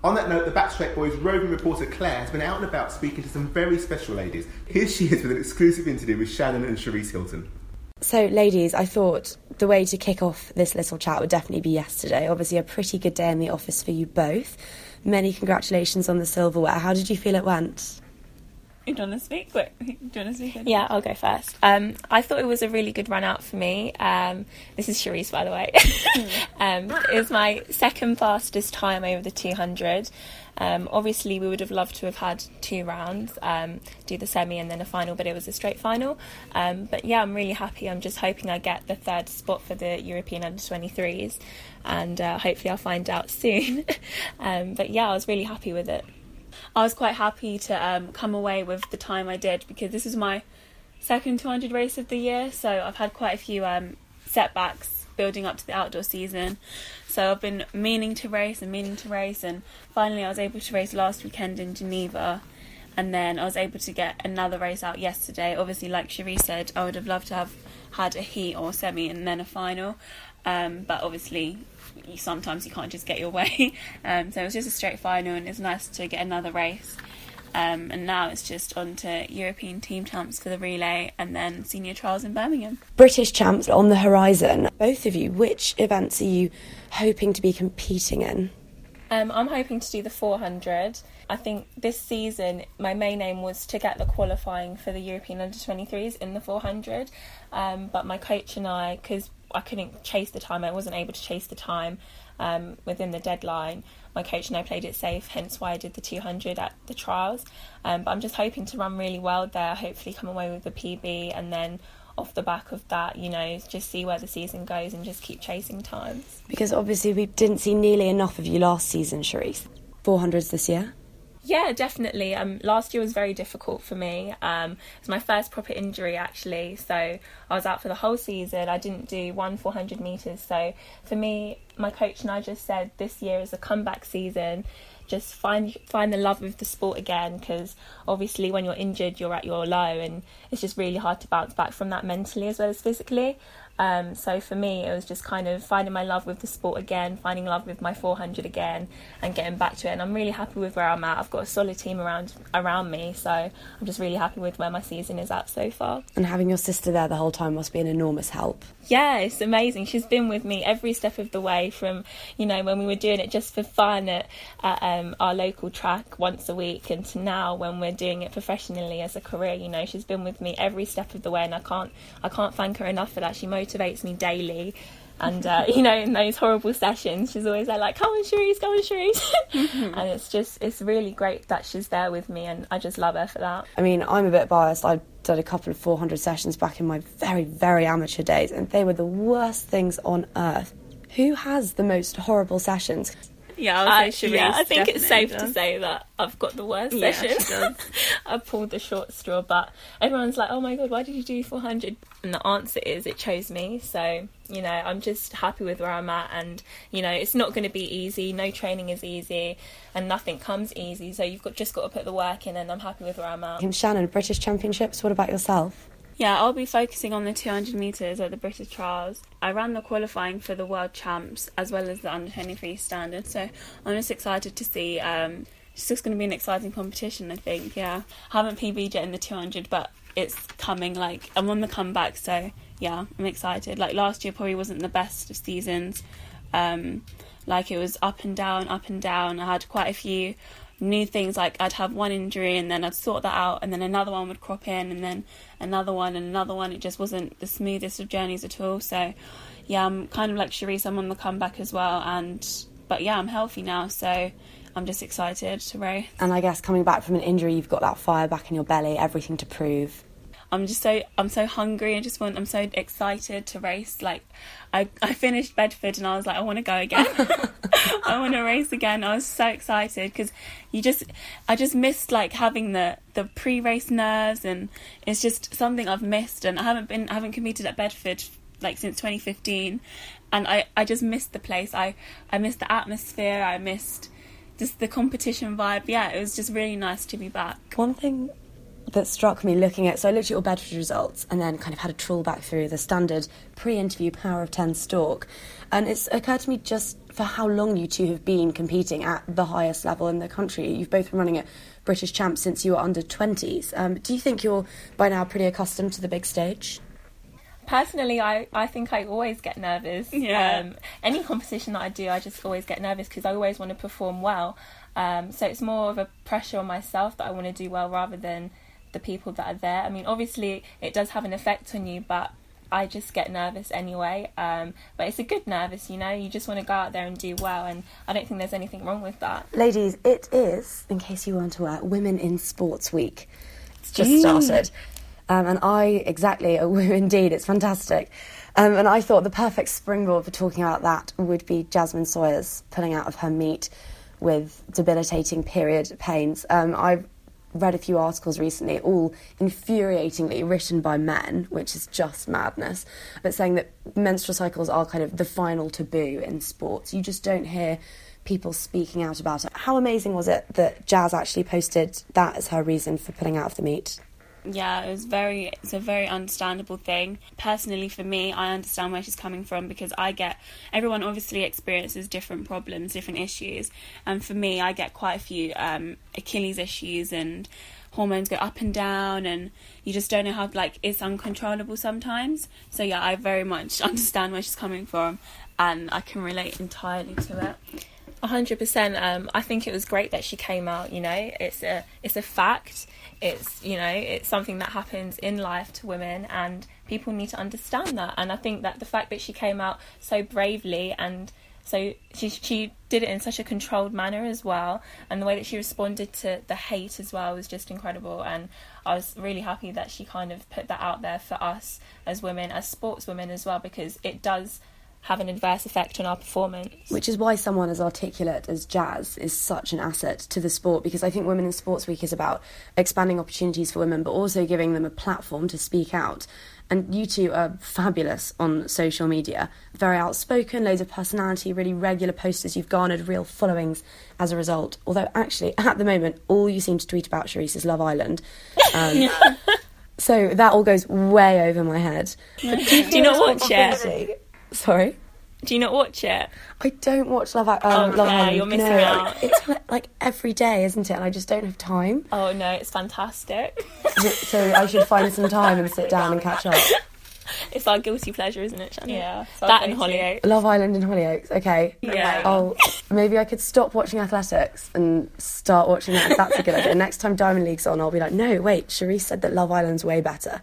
On that note, the Backstraight Boys roving reporter Claire has been out and about speaking to some very special ladies. Here she is with an exclusive interview with Shannon and Cheriece Hylton. So, ladies, I thought the way to kick off this little chat would definitely be yesterday. Obviously, a pretty good day in the office for you both. Many congratulations on the silverware. How did you feel it went? Do you want to speak? Wait, do you want to speak? Yeah, I'll go first. Um, I thought it was a really good run out for me. Um, this is Cheriece, by the way. um, it was my second fastest time over the 200. Um, obviously, we would have loved to have had two rounds, um, do the semi and then a final, but it was a straight final. Um, but yeah, I'm really happy. I'm just hoping I get the third spot for the European Under 23s, and uh, hopefully I'll find out soon. um, but yeah, I was really happy with it. I was quite happy to um, come away with the time I did because this is my second 200 race of the year. So I've had quite a few um, setbacks building up to the outdoor season. So I've been meaning to race and meaning to race, and finally I was able to race last weekend in Geneva. And then I was able to get another race out yesterday. Obviously, like Cherie said, I would have loved to have had a heat or semi and then a final. Um, but obviously, you, sometimes you can't just get your way. Um, so it was just a straight final, and it's nice to get another race. Um, and now it's just on to European team champs for the relay and then senior trials in Birmingham. British champs on the horizon. Both of you, which events are you hoping to be competing in? Um, I'm hoping to do the 400. I think this season my main aim was to get the qualifying for the European Under 23s in the 400, um, but my coach and I, because I couldn't chase the time, I wasn't able to chase the time um, within the deadline. My coach and I played it safe, hence why I did the 200 at the trials. Um, but I'm just hoping to run really well there, hopefully come away with the PB, and then off the back of that, you know, just see where the season goes and just keep chasing times. Because obviously we didn't see nearly enough of you last season, Cheriece. 400s this year? Yeah, definitely. Um, last year was very difficult for me. Um, it was my first proper injury actually, so I was out for the whole season. I didn't do one 400 meters. So for me, my coach and I just said this year is a comeback season. Just find find the love of the sport again, because obviously when you're injured, you're at your low, and it's just really hard to bounce back from that mentally as well as physically. Um, so for me, it was just kind of finding my love with the sport again, finding love with my 400 again, and getting back to it. And I'm really happy with where I'm at. I've got a solid team around around me, so I'm just really happy with where my season is at so far. And having your sister there the whole time must be an enormous help. Yeah, it's amazing. She's been with me every step of the way from, you know, when we were doing it just for fun at, at um, our local track once a week, and to now when we're doing it professionally as a career. You know, she's been with me every step of the way, and I can't I can't thank her enough for that. She motivates motivates me daily. And uh, you know, in those horrible sessions, she's always there, like, "Come on, Cheriece, come on, Cheriece," mm-hmm. and it's just, it's really great that she's there with me, and I just love her for that. I mean, I'm a bit biased. I did a couple of 400 sessions back in my very, very amateur days, and they were the worst things on earth. Who has the most horrible sessions? Yeah, I, uh, yeah, I think it's safe does. to say that I've got the worst yeah, session. I pulled the short straw, but everyone's like, "Oh my god, why did you do 400?" And the answer is, it chose me. So you know, I'm just happy with where I'm at, and you know, it's not going to be easy. No training is easy, and nothing comes easy. So you've got just got to put the work in, and I'm happy with where I'm at. Shannon, British Championships. What about yourself? Yeah, I'll be focusing on the 200 metres at the British Trials. I ran the qualifying for the World Champs as well as the Under 23 standard, so I'm just excited to see. Um, it's just going to be an exciting competition, I think. Yeah, I haven't PB'd yet in the 200, but it's coming. Like I'm on the comeback, so yeah, I'm excited. Like last year probably wasn't the best of seasons. Um, like it was up and down, up and down. I had quite a few new things like I'd have one injury and then I'd sort that out and then another one would crop in and then another one and another one. It just wasn't the smoothest of journeys at all. So yeah, I'm kind of like Cheriece, I'm on the comeback as well and but yeah, I'm healthy now, so I'm just excited to race. And I guess coming back from an injury, you've got that fire back in your belly, everything to prove. I'm just so I'm so hungry and just want I'm so excited to race. Like I I finished Bedford and I was like I want to go again. I want to race again. I was so excited because you just I just missed like having the the pre-race nerves and it's just something I've missed and I haven't been I haven't competed at Bedford like since 2015 and I I just missed the place. I I missed the atmosphere. I missed just the competition vibe. Yeah, it was just really nice to be back. One thing that struck me looking at so I looked at your Bedford results and then kind of had a trawl back through the standard pre-interview Power of Ten stalk, and it's occurred to me just for how long you two have been competing at the highest level in the country. You've both been running at British champs since you were under twenties. Um, do you think you're by now pretty accustomed to the big stage? Personally, I, I think I always get nervous. Yeah. Um, any competition that I do, I just always get nervous because I always want to perform well. Um, so it's more of a pressure on myself that I want to do well rather than the people that are there. I mean, obviously, it does have an effect on you, but I just get nervous anyway. Um, but it's a good nervous, you know. You just want to go out there and do well, and I don't think there's anything wrong with that. Ladies, it is, in case you weren't aware, Women in Sports Week. It's just started. Um, and I, exactly, indeed, it's fantastic. Um, and I thought the perfect springboard for talking about that would be Jazmin Sawyers pulling out of her meet with debilitating period pains. Um, I read a few articles recently, all infuriatingly written by men, which is just madness, but saying that menstrual cycles are kind of the final taboo in sports. You just don't hear people speaking out about it. How amazing was it that Jazz actually posted that as her reason for pulling out of the meet? Yeah, it was very it's a very understandable thing. Personally for me, I understand where she's coming from because I get everyone obviously experiences different problems, different issues. And for me, I get quite a few um, Achilles issues and hormones go up and down and you just don't know how like it's uncontrollable sometimes. So yeah, I very much understand where she's coming from and I can relate entirely to it. hundred um, percent. I think it was great that she came out. You know, it's a it's a fact it's you know it's something that happens in life to women and people need to understand that. And i think that the fact that she came out so bravely and so she she did it in such a controlled manner as well and the way that she responded to the hate as well was just incredible. And I was really happy that she kind of put that out there for us as women as sportswomen as well because it does have an adverse effect on our performance. Which is why someone as articulate as Jazz is such an asset to the sport because I think Women in Sports Week is about expanding opportunities for women but also giving them a platform to speak out. And you two are fabulous on social media. Very outspoken, loads of personality, really regular posters. You've garnered real followings as a result. Although, actually, at the moment, all you seem to tweet about, Cheriece, is Love Island. Um, So that all goes way over my head. Do you, do you not watch it? Sorry. Do you not watch it? I don't watch Love, um, Oh, Love yeah, Island. you're missing no, out. It's like every day, isn't it? And I just don't have time. Oh no, it's fantastic. so I should find some time and sit down and catch up. It's our guilty pleasure, isn't it, Shannon? Yeah, That and go-to. Hollyoaks. Love Island and Hollyoaks. Okay. Yeah. Oh, maybe I could stop watching athletics and start watching that. That's a good idea. Next time Diamond League's on, I'll be like, no, wait, Cheriece said that Love Island's way better.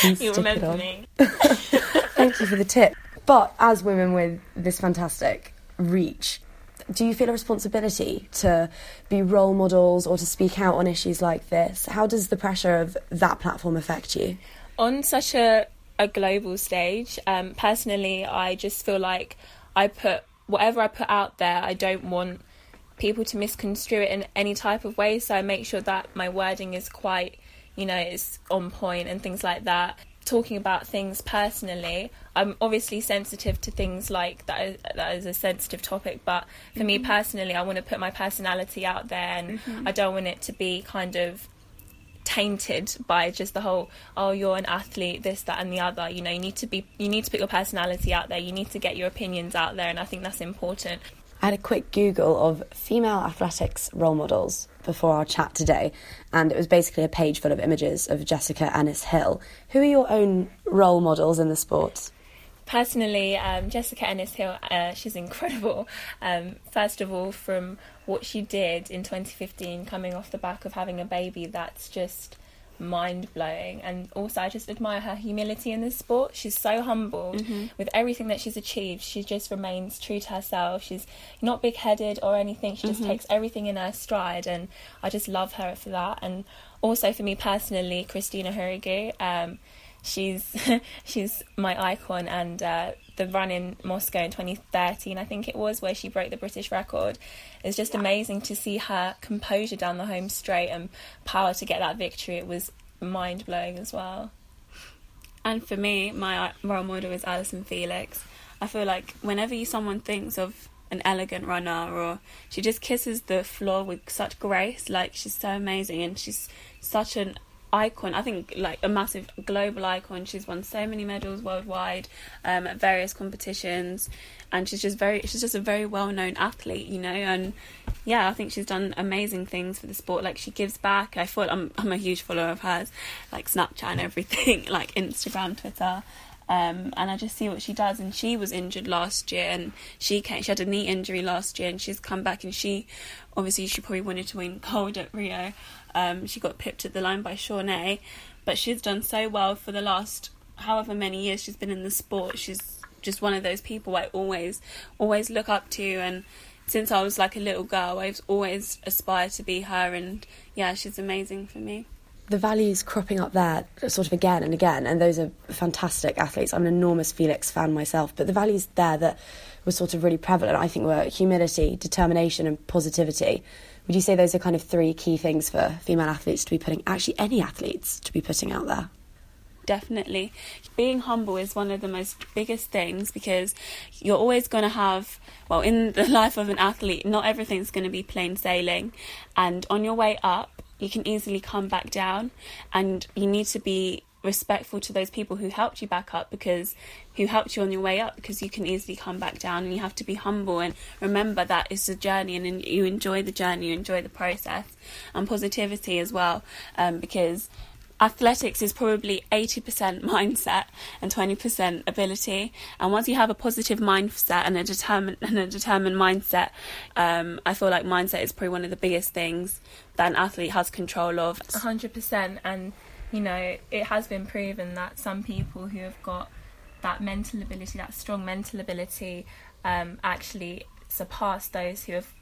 Please You stick it remember on. me. Thank you for the tip. But as women with this fantastic reach, do you feel a responsibility to be role models or to speak out on issues like this? How does the pressure of that platform affect you? on such a, a global stage, um, personally, I just feel like I put whatever I put out there, I don't want people to misconstrue it in any type of way. So I make sure that my wording is quite, you know, is on point and things like that. Talking about things personally, I'm obviously sensitive to things like that. Is, that is a sensitive topic, but for me Mhm. personally, I want to put my personality out there, and Mhm. I don't want it to be kind of tainted by just the whole oh you're an athlete this that and the other you know you need to be you need to put your personality out there you need to get your opinions out there and i think that's important I had a quick Google of female athletics role models before our chat today, and it was basically a page full of images of Jessica Ennis Hill. Who are your own role models in the sport? personally um, jessica ennis hill uh, she's incredible um, first of all from what she did in 2015 coming off the back of having a baby that's just mind blowing and also I just admire her humility in this sport. She's so humble. Mhm. with everything that she's achieved she just remains true to herself. She's not big headed or anything. She just Mhm. takes everything in her stride and I just love her for that. And also for me personally Christina Ohuruogu um, she's she's my icon and uh, the run in Moscow in 2013 I think it was where she broke the British record. It's just amazing to see her composure down the home straight and power to get that victory. It was mind blowing as well. And for me, my uh, role model is Allyson Felix. I feel like whenever someone thinks of an elegant runner or she just kisses the floor with such grace, like she's so amazing and she's such an icon. I think like a massive global icon. She's won so many medals worldwide um, at various competitions, and she's just very she's just a very well known athlete, you know. And yeah, I think she's done amazing things for the sport. Like she gives back. I thought I'm I'm a huge follower of hers, like Snapchat and everything, like Instagram, Twitter. Um, and I just see what she does. And she was injured last year, and she came. She had a knee injury last year, and she's come back. And she, obviously, she probably wanted to win gold at Rio. Um, she got pipped at the line by Shaunae, but she's done so well for the last however many years she's been in the sport. She's just one of those people I always, always look up to. And since I was like a little girl, I've always aspired to be her. And yeah, she's amazing for me. The values cropping up there sort of again and again, and those are fantastic athletes. I'm an enormous Felix fan myself, but the values there that were sort of really prevalent, I think, were humility, determination, and positivity. Would you say those are kind of three key things for female athletes to be putting, actually, any athletes to be putting out there? definitely. Being humble is one of the most biggest things because you're always going to have, well, in the life of an athlete, not everything's going to be plain sailing. And on your way up, you can easily come back down, and you need to be respectful to those people who helped you back up because who helped you on your way up because you can easily come back down and you have to be humble and remember that it's a journey and you enjoy the journey you enjoy the process and positivity as well um, because athletics is probably 80% mindset and 20% ability. And once you have a positive mindset and a determined and a determined mindset um, i feel like mindset is probably one of the biggest things that an athlete has control of. 100% and you know it has been proven that some people who have got that mental ability that strong mental ability um, actually surpass those who have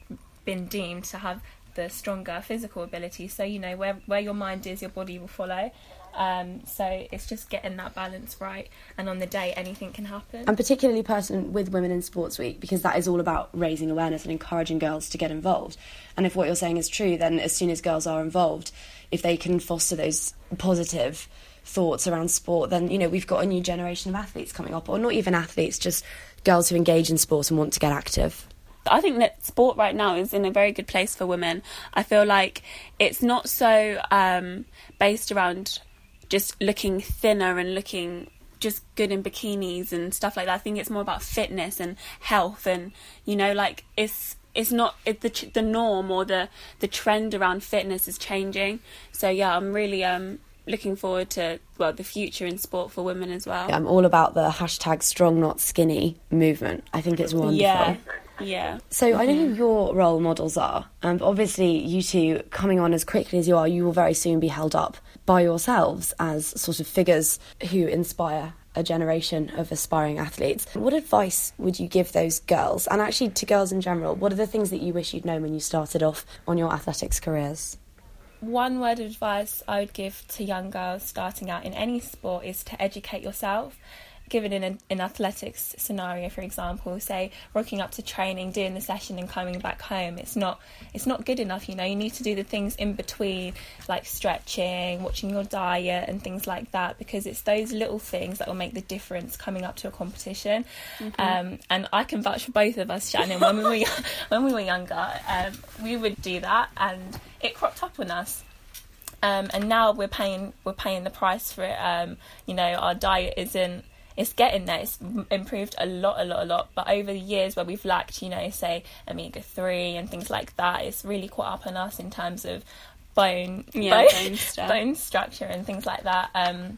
been deemed to have the stronger physical ability. So you know where where your mind is your body will follow. Um, so it's just getting that balance right. And on the day anything can happen. And particularly pertinent with Women in Sports Week because that is all about raising awareness and encouraging girls to get involved. And if what you're saying is true, then as soon as girls are involved, if they can foster those positive thoughts around sport, then you know we've got a new generation of athletes coming up, or not even athletes, just girls who engage in sport and want to get active. I think that sport right now is in a very good place for women. I feel like it's not so um, based around just looking thinner and looking just good in bikinis and stuff like that. I think it's more about fitness and health, and you know, like it's it's not it, the the norm or the the trend around fitness is changing. So yeah, I'm really um looking forward to well the future in sport for women as well. I'm all about the hashtag strong not skinny movement. I think it's wonderful. Yeah. Yeah. So I know who your role models are. Um, obviously, you two coming on as quickly as you are, you will very soon be held up by yourselves as sort of figures who inspire a generation of aspiring athletes. What advice would you give those girls, and actually to girls in general? What are the things that you wish you'd known when you started off on your athletics careers? One word of advice I would give to young girls starting out in any sport is to educate yourself given in an, an athletics scenario, for example, say rocking up to training, doing the session, and coming back home, it's not it's not good enough. You know, you need to do the things in between, like stretching, watching your diet, and things like that, because it's those little things that will make the difference coming up to a competition. Mhm. Um, and I can vouch for both of us, Shannon. When we were when we were younger, um, we would do that, and it cropped up on us. Um, and now we're paying we're paying the price for it. Um, you know, our diet isn't it's getting there. It's improved a lot, a lot, a lot. But over the years where we've lacked, you know, say omega three and things like that, it's really caught up on us in terms of bone, Yeah, bone, bone stuff. bone structure and things like that. Um,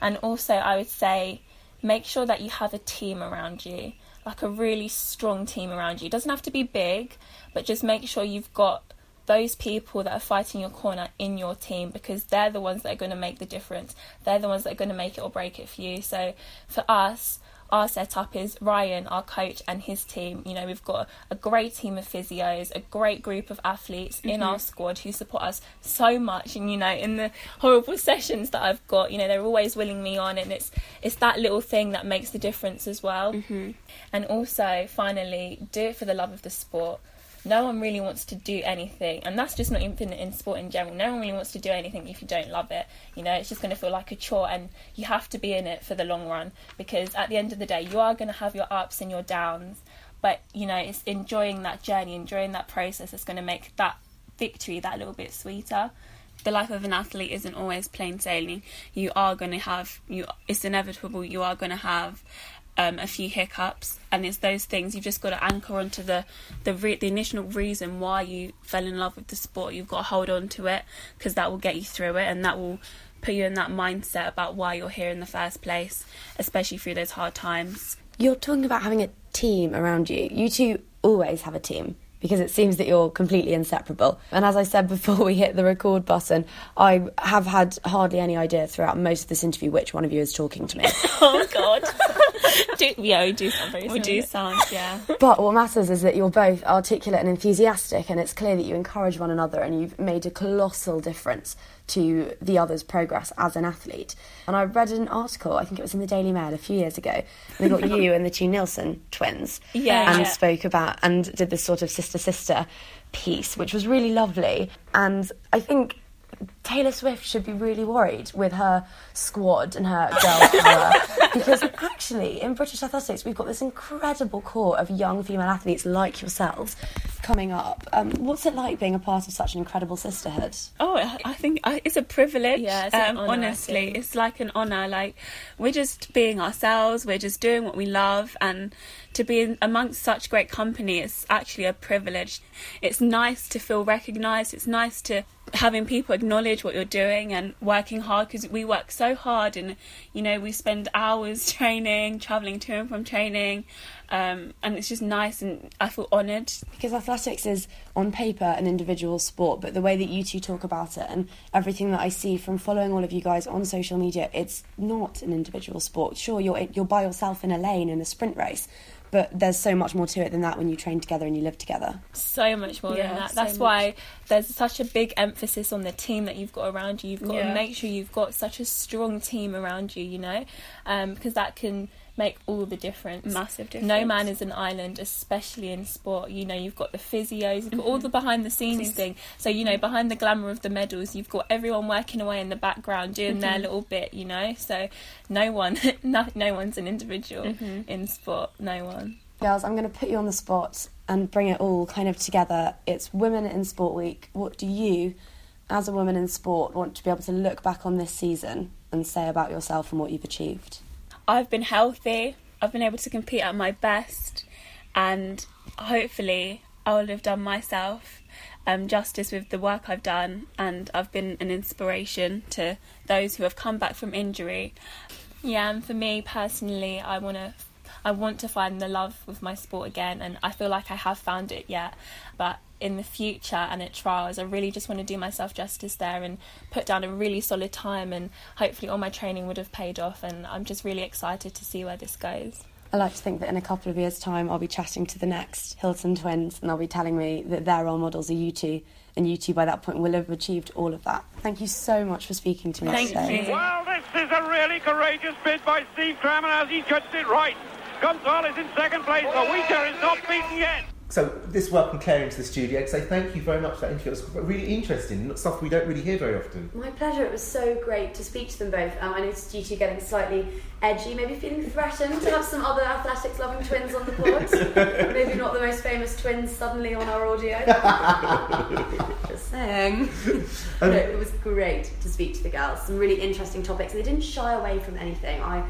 and also, I would say make sure that you have a team around you, like a really strong team around you. It doesn't have to be big, but just make sure you've got those people that are fighting your corner in your team because they're the ones that are going to make the difference. They're the ones that are going to make it or break it for you. So for us, our setup is Ryan, our coach, and his team. You know, we've got a great team of physios, a great group of athletes in Mhm. our squad who support us so much. And you know, in the horrible sessions that I've got, you know, they're always willing me on, and it's it's that little thing that makes the difference as well. Mm-hmm. And also, finally, do it for the love of the sport. No one really wants to do anything, and that's just not even in sport in general. No one really wants to do anything if you don't love it. You know, it's just going to feel like a chore, and you have to be in it for the long run because at the end of the day, you are going to have your ups and your downs. But you know, it's enjoying that journey, enjoying that process that's going to make that victory that little bit sweeter. the life of an athlete isn't always plain sailing. You are going to have you. It's inevitable. You are going to have um, a few hiccups, and it's those things you've just got to anchor onto the the re- the initial reason why you fell in love with the sport. You've got to hold on to it because that will get you through it, and that will put you in that mindset about why you're here in the first place, especially through those hard times. You're talking about having a team around you. You two always have a team because it seems that you're completely inseparable. And as I said before we hit the record button, I have had hardly any idea throughout most of this interview which one of you is talking to me. oh God. do, yeah, we do sound very We do similar. sound, yeah. But what matters is that you're both articulate and enthusiastic, and it's clear that you encourage one another and you've made a colossal difference to the other's progress as an athlete. And I read an article, I think it was in the Daily Mail a few years ago, and they got you and the two Nielsen twins Yeah, and yeah. spoke about and did this sort of sister sister piece, which was really lovely. And I think Taylor Swift should be really worried with her squad and her girl power because actually in British athletics we've got this incredible core of young female athletes like yourselves coming up. Um, what's it like being a part of such an incredible sisterhood? Oh, I- I think it's a privilege. Yeah, it's an um, honour, honestly, it's like an honor. Like we're just being ourselves. We're just doing what we love, and to be amongst such great company, it's actually a privilege. It's nice to feel recognised. It's nice to having people acknowledge what you're doing and working hard because we work so hard, and you know we spend hours training, traveling to and from training, um, and it's just nice, and I feel honoured. Because athletics is on paper an individual sport, but the way that you two talk about it and everything that I see from following all of you guys on social media, it's not an individual sport. Sure, you're you're by yourself in a lane in a sprint race, but there's so much more to it than that when you train together and you live together. so much more Yeah, than that. so That's much. why there's such a big emphasis on the team that you've got around you. You've got Yeah. to make sure you've got such a strong team around you, you know, um, because that can make all the difference. Massive difference. No man is an island, especially in sport. You know, you've got the physios, you've got all the behind the scenes Scenes. thing. So, you know, behind the glamour of the medals, you've got everyone working away in the background doing their Mhm. little bit, you know. So, no one, no, no one's an individual Mhm. in sport. No one. Girls, I'm going to put you on the spot and bring it all kind of together. It's Women in Sport Week. What do you, as a woman in sport, want to be able to look back on this season and say about yourself and what you've achieved? I've been healthy. I've been able to compete at my best, and hopefully, I will have done myself um, justice with the work I've done, and I've been an inspiration to those who have come back from injury. Yeah, and for me personally, I want to. I want to find the love with my sport again, and I feel like I have found it yet. But in the future and at trials, I really just want to do myself justice there and put down a really solid time, and hopefully, all my training would have paid off. And I'm just really excited to see where this goes. I like to think that in a couple of years' time, I'll be chatting to the next Hylton twins and they'll be telling me that their role models are you two, and you two by that point will have achieved all of that. Thank you so much for speaking to me Thank today. you. Well, this is a really courageous bid by Steve Cram, and as he judged it right, Gonzalez in second place. The Wheater is not beaten yet. So this welcome Claire into the studio to say thank you very much for that interview. It was really interesting, stuff we don't really hear very often. My pleasure. It was so great to speak to them both. Um, I noticed you two getting slightly edgy, maybe feeling threatened to have some other athletics loving twins on the pod. maybe not the most famous twins suddenly on our audio. Just saying. no, it was great to speak to the girls. Some really interesting topics. They didn't shy away from anything. I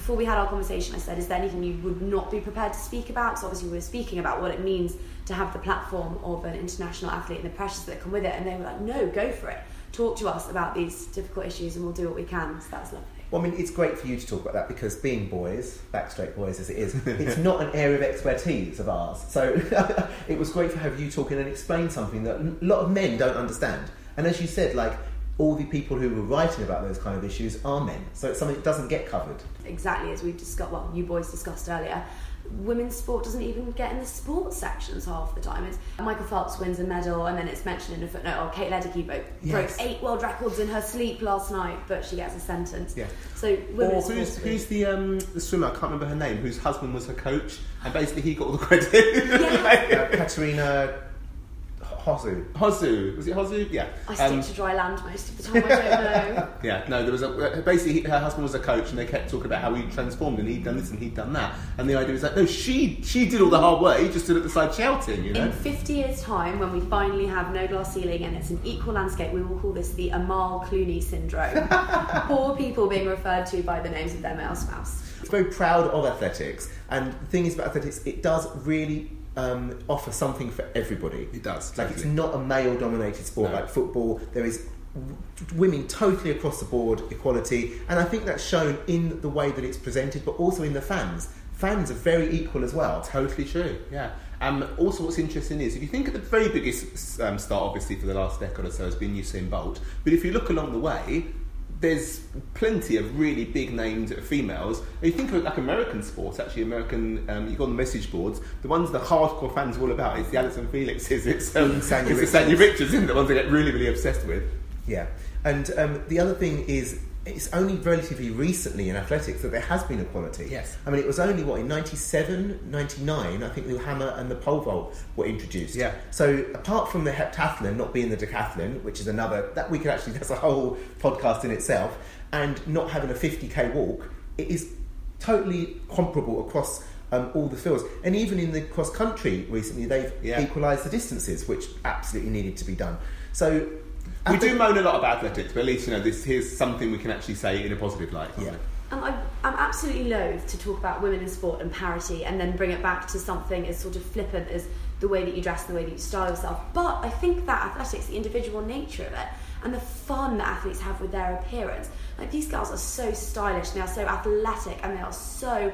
before we had our conversation, I said, "Is there anything you would not be prepared to speak about?" Because obviously we were speaking about what it means to have the platform of an international athlete and the pressures that come with it, and they were like, "No, go for it. Talk to us about these difficult issues, and we'll do what we can." So that's lovely. Well, I mean, it's great for you to talk about that because being boys, backstraight boys as it is, it's not an area of expertise of ours. So it was great to have you talk in and explain something that a lot of men don't understand. And as you said, like all the people who were writing about those kind of issues are men. So it's something that doesn't get covered. Exactly as we've discussed. Well, you boys discussed earlier. Women's sport doesn't even get in the sports sections half the time. It's Michael Phelps wins a medal, and then it's mentioned in a footnote. Oh, Kate Ledecky broke, Yes. broke eight world records in her sleep last night, but she gets a sentence. Yeah. So Or women's who's, who's the um, the swimmer? I can't remember her name. Whose husband was her coach, and basically he got all the credit. Uh, Katerina Hosszú. Hosszú was it Hosszú? Yeah. I stick Um, to dry land most of the time. I don't know. Yeah, no, there was a basically her husband was a coach, and they kept talking about how he transformed and he'd done this and he'd done that, and the idea was like, no, she she did all the hard work. He just stood at the side shouting, you know. In 50 years' time, when we finally have no glass ceiling and it's an equal landscape, we will call this the Amal Clooney syndrome. Poor people being referred to by the names of their male spouse. It's very proud of athletics, and the thing is about athletics, it does really um, offer something for everybody. It does. Like it's not a male-dominated sport No. like football. There is women totally across the board equality, and I think that's shown in the way that it's presented, but also in the fans. Fans are very equal as well. Totally true. Yeah. Um, also, what's interesting is if you think at the very biggest um, start, obviously for the last decade or so, has been Usain Bolt. But if you look along the way, there's plenty of really big named females. You think of like American sports, actually American. Um, you go on the message boards. The ones the hardcore fans are all about. is the Allyson Felixes. It's um, it's the Sanya Richards, isn't it? The ones I get really, really obsessed with. Yeah, and um, the other thing is, it's only relatively recently in athletics that there has been equality. Yes. I mean, it was only, what, in 97, 99, I think the hammer and the pole vault were introduced. Yeah. So apart from the heptathlon not being the decathlon, which is another, that we could actually, that's a whole podcast in itself, and not having a 50k walk, it is totally comparable across um, all the fields. And even in the cross country recently, they've Yeah. equalised the distances, which absolutely needed to be done. So We do moan a lot about athletics, but at least you know this. Here's something we can actually say in a positive light. Yeah. Um, I'm, I'm absolutely loath to talk about women in sport and parity and then bring it back to something as sort of flippant as the way that you dress and the way that you style yourself. But I think that athletics, the individual nature of it, and the fun that athletes have with their appearance. Like these girls are so stylish, they are so athletic, and they are so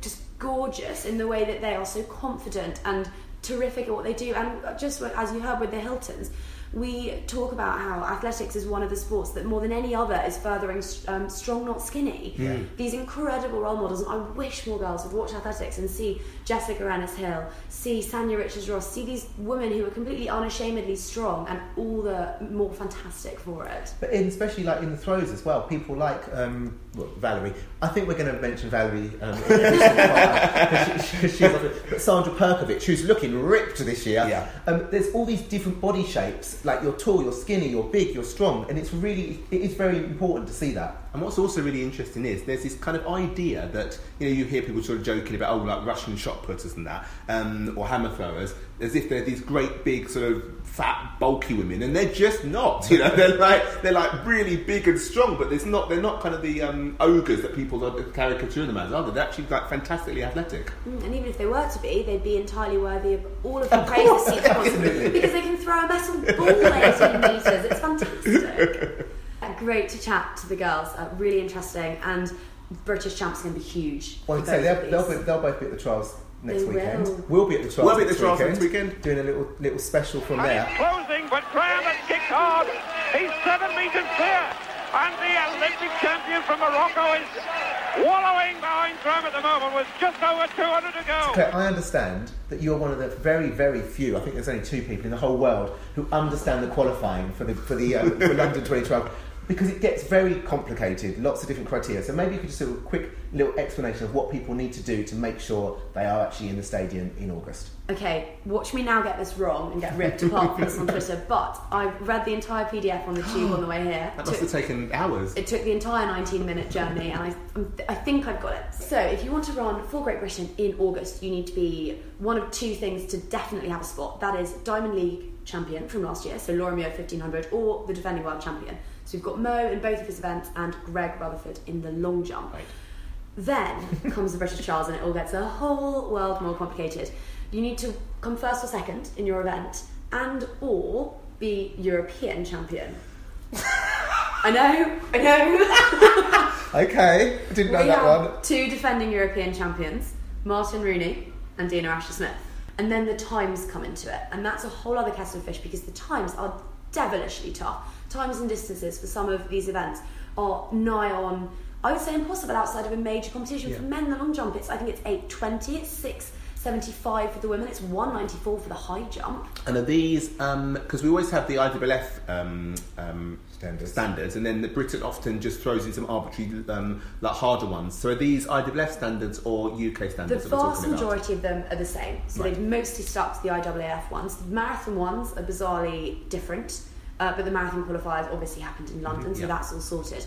just gorgeous in the way that they are so confident and terrific at what they do. And just as you heard with the Hyltons, we talk about how athletics is one of the sports that more than any other is furthering um, strong, not skinny. Yeah. These incredible role models, and I wish more girls would watch athletics and see Jessica Ennis Hill, see Sanya Richards Ross, see these women who are completely unashamedly strong and all the more fantastic for it. But in, especially like in the throws as well, people like um, Valerie. I think we're going to mention Valerie. Um, in addition to that, 'cause she- she's like- Sandra Perkovic, who's looking ripped this year. Yeah. Um, there's all these different body shapes like you're tall, you're skinny, you're big, you're strong, and it's really it is very important to see that. And what's also really interesting is there's this kind of idea that you know you hear people sort of joking about oh like Russian shot putters and that um, or hammer throwers as if they're these great big sort of fat bulky women and they're just not you know they're like they're like really big and strong but there's not they're not kind of the um, ogres that people are caricaturing them as are they they're actually like fantastically athletic Mm, And even if they were to be, they'd be entirely worthy of all of the praise seems possible because they can throw a metal ball 18 metres. It's fantastic. Uh, Great to chat to the girls. Uh, really interesting. And British champs going to be huge. Well, I'd say they'll, they'll, be, they'll both be at the trials next They weekend. will. We'll be at the trials, We'll be at the next, trials weekend, next weekend. doing a little little special from there. Closing, but Cram has kicked hard. He's seven metres clear. And the Olympic champion from Morocco is wallowing behind Cram at the moment with just over 200 to go. Claire, I understand that you're one of the very, very few. I think there's only two people in the whole world who understand the qualifying for the for the um, for London 2012 because it gets very complicated, lots of different criteria. So maybe you could just do a quick little explanation of what people need to do to make sure they are actually in the stadium in August. Okay, watch me now get this wrong and get ripped apart for this on Twitter. But I read the entire PDF on the tube on the way here. that must have taken hours It took the entire 19 minute journey, and I, I think I've got it. So, if you want to run for Great Britain in August, you need to be one of two things to definitely have a spot. That is Diamond League champion from last year, so Laura Muir 1500, or the defending world champion. So, we've got Mo in both of his events and Greg Rutherford in the long jump. Then comes the British Trials, and it all gets a whole world more complicated. You need to come first or second in your event, and or be European champion. I know, I know. Okay, I didn't know we that one. two defending European champions, Martin Rooney and Dina Asher Smith. And then the times come into it, and that's a whole other kettle of fish because the times are devilishly tough. Times and distances for some of these events are nigh on, I would say, impossible outside of a major competition. Yeah. For men, the long jump, it's I think it's eight twenty, it's six seventy five for the women, it's one ninety four for the high jump. And are these because we always have the IAAF um, um, Standards. standards, and then the Britain often just throws in some arbitrary, um, like harder ones. So are these IAAF standards or UK standards? that we're vast talking about? majority of them are the same. So Right. they've mostly stuck to the IAAF ones. The marathon ones are bizarrely different, uh, but the marathon qualifiers obviously happened in London, so yeah. that's all sorted.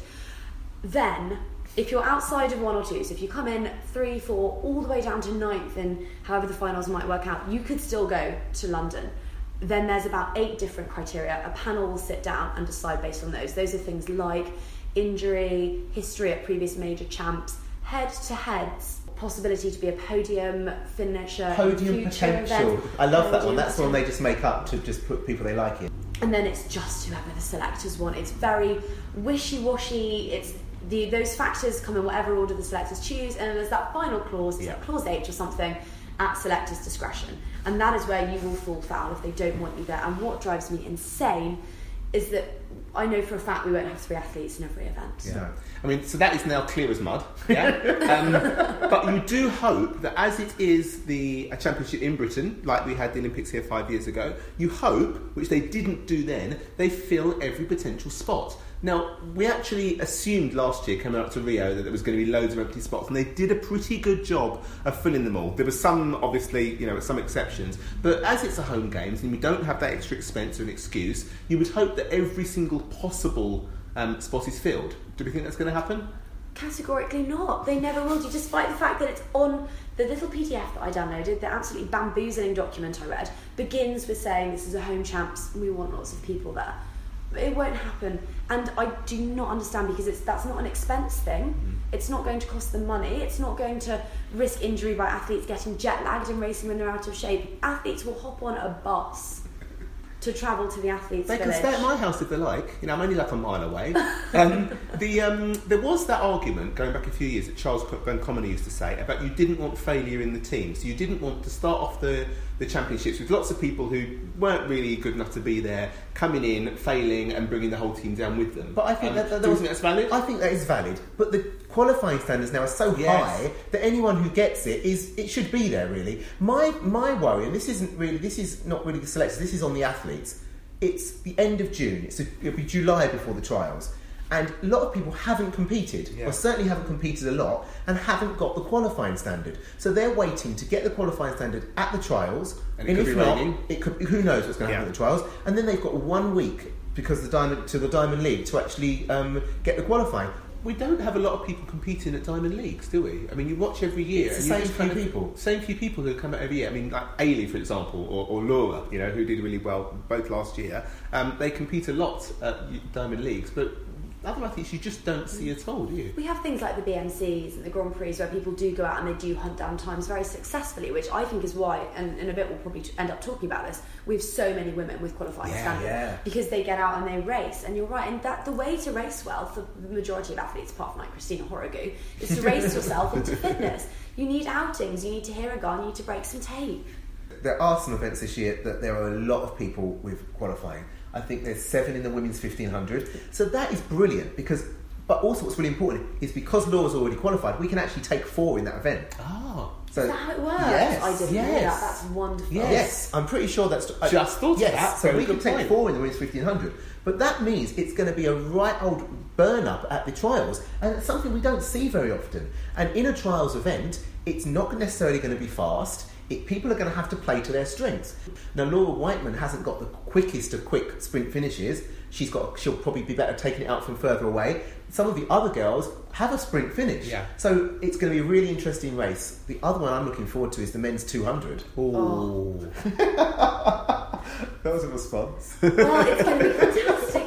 Then, if you're outside of one or two, so if you come in three, four, all the way down to ninth, and however the finals might work out, you could still go to London. Then there's about eight different criteria. A panel will sit down and decide based on those. Those are things like injury, history at previous major champs, head to heads, possibility to be a podium finisher, Podium potential. events, I love that one. That's the one they just make up to just put people they like in. And then it's just whoever the selectors want. It's very wishy-washy. It's the those factors come in whatever order the selectors choose, and then there's that final clause, it's like clause H or something, at selectors' discretion, and that is where you will fall foul if they don't want you there. And what drives me insane is that I know for a fact we won't have three athletes in every event. Yeah. I mean, so that is now clear as mud. Yeah. um, but you do hope that as it is the a championship in Britain, like we had the Olympics here five years ago, you hope, which they didn't do then, they fill every potential spot. Now, we actually assumed last year coming up to Rio that there was going to be loads of empty spots, and they did a pretty good job of filling them all. There were some, obviously, you know, some exceptions, but as it's a home games and we don't have that extra expense or an excuse, you would hope that every single possible um, spot is filled. Do we think that's going to happen? Categorically not. They never will do, despite the fact that it's on the little PDF that I downloaded, the absolutely bamboozling document I read, begins with saying this is a home champs, we want lots of people there. But it won't happen. And I do not understand because it's that's not an expense thing. It's not going to cost them money. It's not going to risk injury by athletes getting jet lagged and racing when they're out of shape. Athletes will hop on a bus to travel to the athletes' They can stay at my house if they like. You know, I'm only like a mile away. Um, the um, there was that argument going back a few years that Charles van Commenee used to say about you didn't want failure in the team, so you didn't want to start off the the championships with lots of people who weren't really good enough to be there, coming in, failing, and bringing the whole team down with them. But I think Um, that, that you was, that's valid. I think that is valid. But the qualifying standards now are so Yes. high that anyone who gets it is it should be there. Really, my my worry, and this isn't really this is not really the selectors. This is on the athletes. It's the end of June. It's a, it'll be July before the trials, And a lot of people haven't competed, Yeah. or certainly haven't competed a lot, and haven't got the qualifying standard. So they're waiting to get the qualifying standard at the trials. And it could if be not, it could. Who knows what's going to Yeah. happen at the trials? And then they've got one week because the diamond to the Diamond League to actually um, get the qualifying. We don't have a lot of people competing at Diamond Leagues, do we? I mean, you watch every year. It's the same few kind of- people. Same few people who come out every year. I mean, like Eilidh, for example, or, or Laura, you know, who did really well both last year. Um, they compete a lot at Diamond Leagues, but other athletes you just don't see at all, do you? We have things like the BMCs and the Grand Prix where people do go out and they do hunt down times very successfully, which I think is why, and in a bit we'll probably end up talking about this, we have so many women with qualifying Yeah, standards yeah. because they get out and they race. And you're right, and that the way to race well for the majority of athletes, apart from like Christina Ohuruogu, is to race yourself into fitness. You need outings, you need to hear a gun, you need to break some tape. There are some events this year that there are a lot of people with qualifying. I think there's seven in the women's 1500. So that is brilliant because, but also what's really important is because Laura's already qualified, we can actually take four in that event. Ah. So, is that how it works? Yes, I didn't know yes. that. That's wonderful. Yes. I'm pretty sure that's. I- Just thought of yes, that. So Very we can good take point. four in the women's 1500. But that means it's going to be a right old burn up at the trials, and it's something we don't see very often. And in a trials event, it's not necessarily going to be fast. It, people are going to have to play to their strengths. Now, Laura Weightman hasn't got the quickest of quick sprint finishes. She's got. She'll probably be better taking it out from further away. Some of the other girls have a sprint finish. Yeah. So it's going to be a really interesting race. The other one I'm looking forward to is the men's 200. Oh. That was a response. Well, it's going to be fantastic,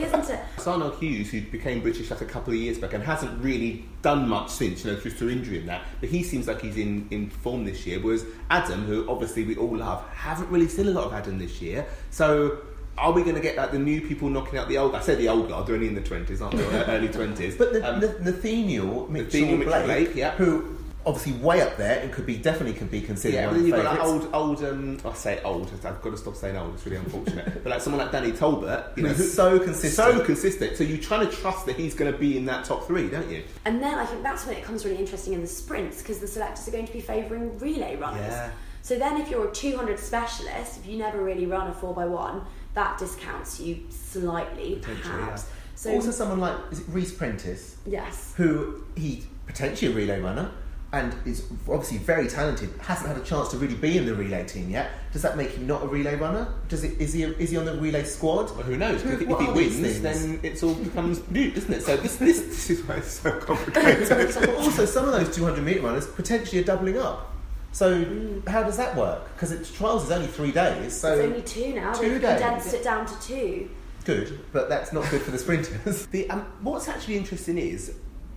Zharnel Hughes, who became British like a couple of years back and hasn't really done much since, you know, just through injury and that, but he seems like he's in, in form this year. Whereas Adam, who obviously we all love, haven't really seen a lot of Adam this year. So are we going to get like the new people knocking out the old? I said the old guard, they're only in the twenties, aren't they? Early twenties. But the, um, the, Nathaniel Mitchell, Nathaniel Blake, Blake, yeah. who obviously way up there and could be definitely could be considered Yeah, one of then you've got that favourites. old, old. Um, I say old. I've got to stop saying old. It's really unfortunate. but like someone like Danny Talbot, you know, Who's so consistent. so consistent. So you're trying to trust that he's going to be in that top three, don't you? And then I think that's when it comes really interesting in the sprints because the selectors are going to be favouring relay runners. Yeah. So then, if you're a 200 specialist, if you never really run a 4x1, that discounts you slightly, Potentially, perhaps. yeah. So, also someone like is it Reese Prentice, yes. who he potentially a relay runner and is obviously very talented. Hasn't had a chance to really be in the relay team yet. Does that make him not a relay runner? Does it? Is he? Is he on the relay squad? Well, who knows? 'Cause if, if he wins, things? then it's all becomes moot, isn't it? So this, this, this is why it's so complicated. but also, some of those 200 metre runners potentially are doubling up. So how does that work? Because its trials is only three days. So it's only two now. two They've days. condensed it down to two. good, but that's not good for the sprinters. The, um, what's actually interesting is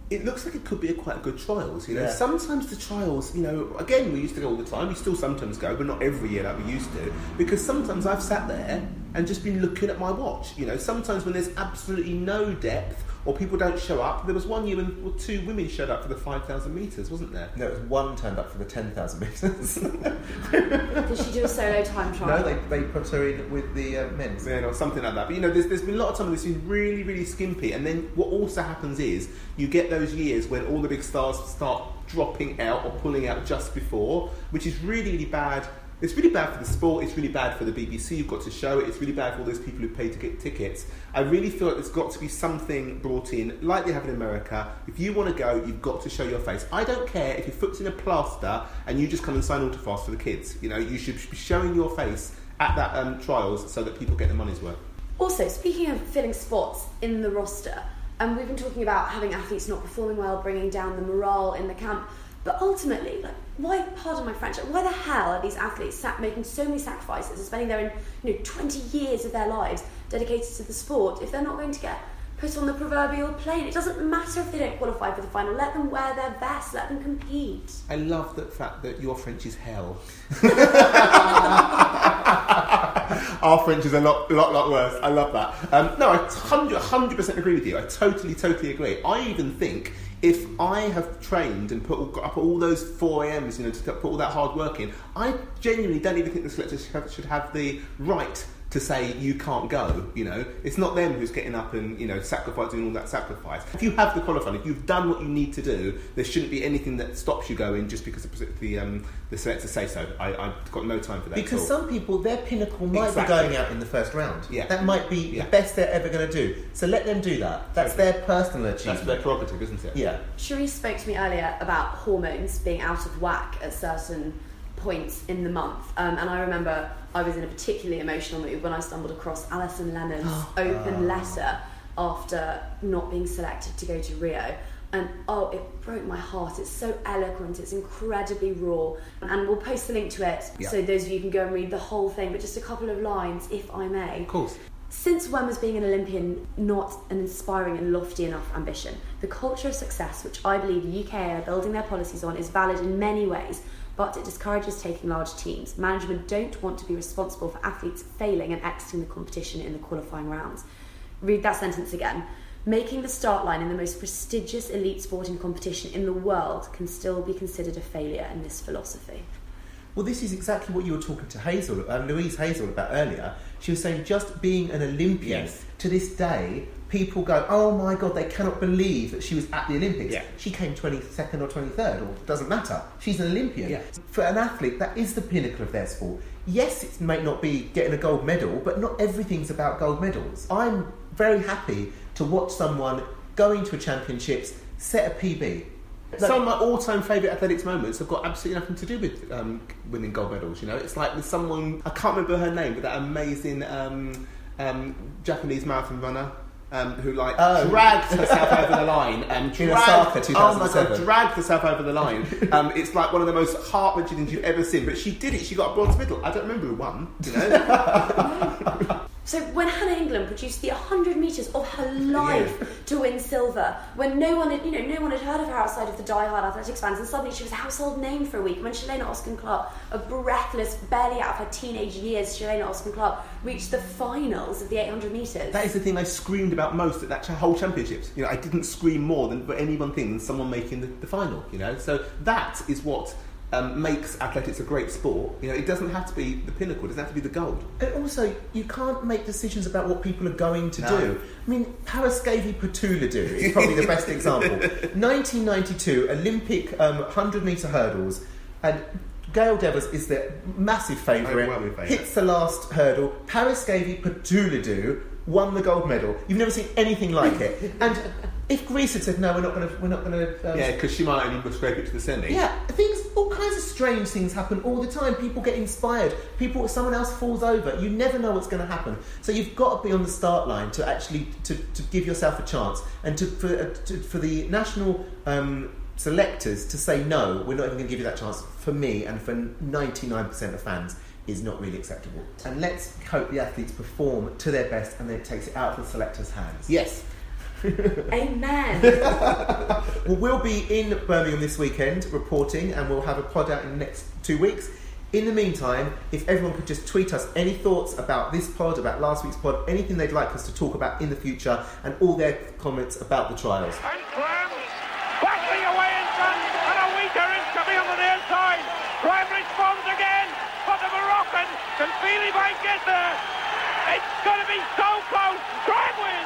it looks like it could be a quite good trials. You know, Yeah. sometimes the trials, you know, again we used to go all the time. We still sometimes go, but not every year like we used to. Because sometimes I've sat there and just been looking at my watch. You know, sometimes when there's absolutely no depth or people don't show up. There was one year when well, two women showed up for the five thousand meters, wasn't there? No, it was one turned up for the 10,000 metres. Did she do a solo time trial? no, they, they put her in with the uh, men's. Yeah, or something like that. But you know, there's, there's been a lot of time that's been really, really skimpy. And then what also happens is you get those years when all the big stars start dropping out or pulling out just before, which is really, really bad. It's really bad for the sport. It's really bad for the BBC. You've got to show it. It's really bad for all those people who pay to get tickets. I really feel like there's got to be something brought in, like they have in America. If you want to go, you've got to show your face. I don't care if your foot's in a plaster and you just come and sign autographs for the kids. You know, you should be showing your face at that um, trials so that people get their money's worth. Also, speaking of filling spots in the roster, and we've been talking about having athletes not performing well, bringing down the morale in the camp. But ultimately, like, why? Pardon my French. Why the hell are these athletes sat making so many sacrifices and spending their, you know, twenty years of their lives dedicated to the sport if they're not going to get put on the proverbial plane? It doesn't matter if they don't qualify for the final. Let them wear their vest. Let them compete. I love the fact that your French is hell. Our French is a lot, lot, lot worse. I love that. Um, no, I 100, 100% agree with you. I totally, totally agree. I even think if I have trained and put all, up all those 4 a.m.s, you know, to put all that hard work in, I genuinely don't even think the selectors should have the right to say you can't go. You know, it's not them who's getting up and you know sacrificing all that sacrifice. If you have the qualifying, if you've done what you need to do, there shouldn't be anything that stops you going just because the the, um, the selectors say so. I, I've got no time for that. Because at all. some people, their pinnacle might Exactly. be going out in the first round. Yeah. That might be Yeah. the best they're ever going to do. So let them do that. That's their personal achievement. that's their prerogative, isn't it? Yeah. Cheriece spoke to me earlier about hormones being out of whack at certain points in the month. Um, and I remember I was in a particularly emotional mood when I stumbled across Alison Leonard's open letter after not being selected to go to Rio. And oh, it broke my heart. It's so eloquent, it's incredibly raw. And we'll post the link to it Yeah. so those of you can go and read the whole thing, but just a couple of lines, if I may. Of course. Since when was being an Olympian not an inspiring and lofty enough ambition? The culture of success, which I believe the UK are building their policies on, is valid in many ways, but it discourages taking large teams. Management don't want to be responsible for athletes failing and exiting the competition in the qualifying rounds. Read that sentence again. Making the start line in the most prestigious elite sporting competition in the world can still be considered a failure in this philosophy. Well, this is exactly what you were talking to Hazel, um, Louise Hazel about earlier. She was saying just being an Olympian Yes. to this day, people go, "Oh my God, they cannot believe that she was at the Olympics. Yeah. She came twenty second or twenty third, or doesn't matter. She's an Olympian. Yeah. For an athlete, that is the pinnacle of their sport. Yes, it may not be getting a gold medal, but not everything's about gold medals. I'm very happy to watch someone going to a championships set a PB. Some of my all-time favourite athletics moments have got absolutely nothing to do with um, winning gold medals. You know, it's like with someone I can't remember her name, but that amazing um, um, Japanese marathon runner. Um, who like Oh. dragged herself over the line and In dragged, Osaka, oh my god, 2007. dragged herself over the line. Um, it's like one of the most heart-wrenching things you've ever seen. But she did it. She got a bronze medal. I don't remember who won. You know, So when Hannah England produced the 100 metres of her life to win silver, when no one had, you know, no one had heard of her outside of the die-hard athletics fans, and suddenly she was a household name for a week. When Shelayna Oskan-Clarke, a breathless, barely out of her teenage years, Shelayna Oskan-Clarke reached the finals of the 800 metres. That is the thing I screamed about most at that whole championships. You know, I didn't scream more than for any one thing than someone making the, the final. You know, so that is what um, makes athletics a great sport. You know, it doesn't have to be the pinnacle; it doesn't have to be the gold. And also, you can't make decisions about what people are going to No. do. I mean, Paraskevi Patoulidou is probably the best example. 1992 Olympic um, 100 metre hurdles, and Gail Devers is the massive favourite. Hits the last hurdle. Paraskevi Patoulidou won the gold medal. You've never seen anything like it. And if Greece had said no, we're not going to, we're not going to. Um, Yeah, because she might only scrape it to the semi. yeah, things, all kinds of strange things happen all the time. People get inspired. People, someone else falls over. You never know what's going to happen. So you've got to be on the start line to actually to, to give yourself a chance, and to for, uh, to, for the national um, selectors to say no, we're not even going to give you that chance. For me and for ninety nine percent of fans. Is not really acceptable, and let's hope the athletes perform to their best, and then it takes it out of the selectors' hands. Yes, Amen. Well, we'll be in Birmingham this weekend reporting, and we'll have a pod out in the next two weeks. In the meantime, if everyone could just tweet us any thoughts about this pod, about last week's pod, anything they'd like us to talk about in the future, and all their comments about the trials. And Cram battling away in front, and a weaker is coming on the inside. Cram responds again, but the Moroccan can feel he might get there. It's going to be so close. Cram wins.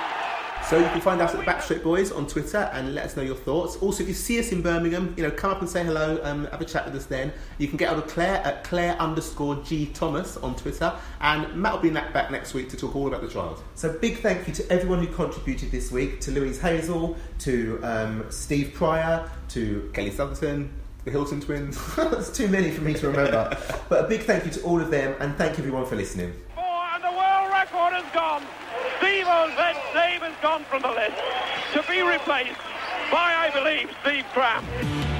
So you can find us at the Backstraight Boys on Twitter and let us know your thoughts. Also, if you see us in Birmingham, you know, come up and say hello, um, have a chat with us then. You can get hold of Claire at Claire underscore G Thomas on Twitter. And Matt will be back next week to talk all about the trials. So, big thank you to everyone who contributed this week to Louise Hazel, to um, Steve Pryor, to Kelly Sotherton, the Hylton twins. That's too many for me to remember. but a big thank you to all of them, and thank everyone for listening. Four, and the world record is gone. Steve name has gone from the list to be replaced by, I believe, Steve Cram.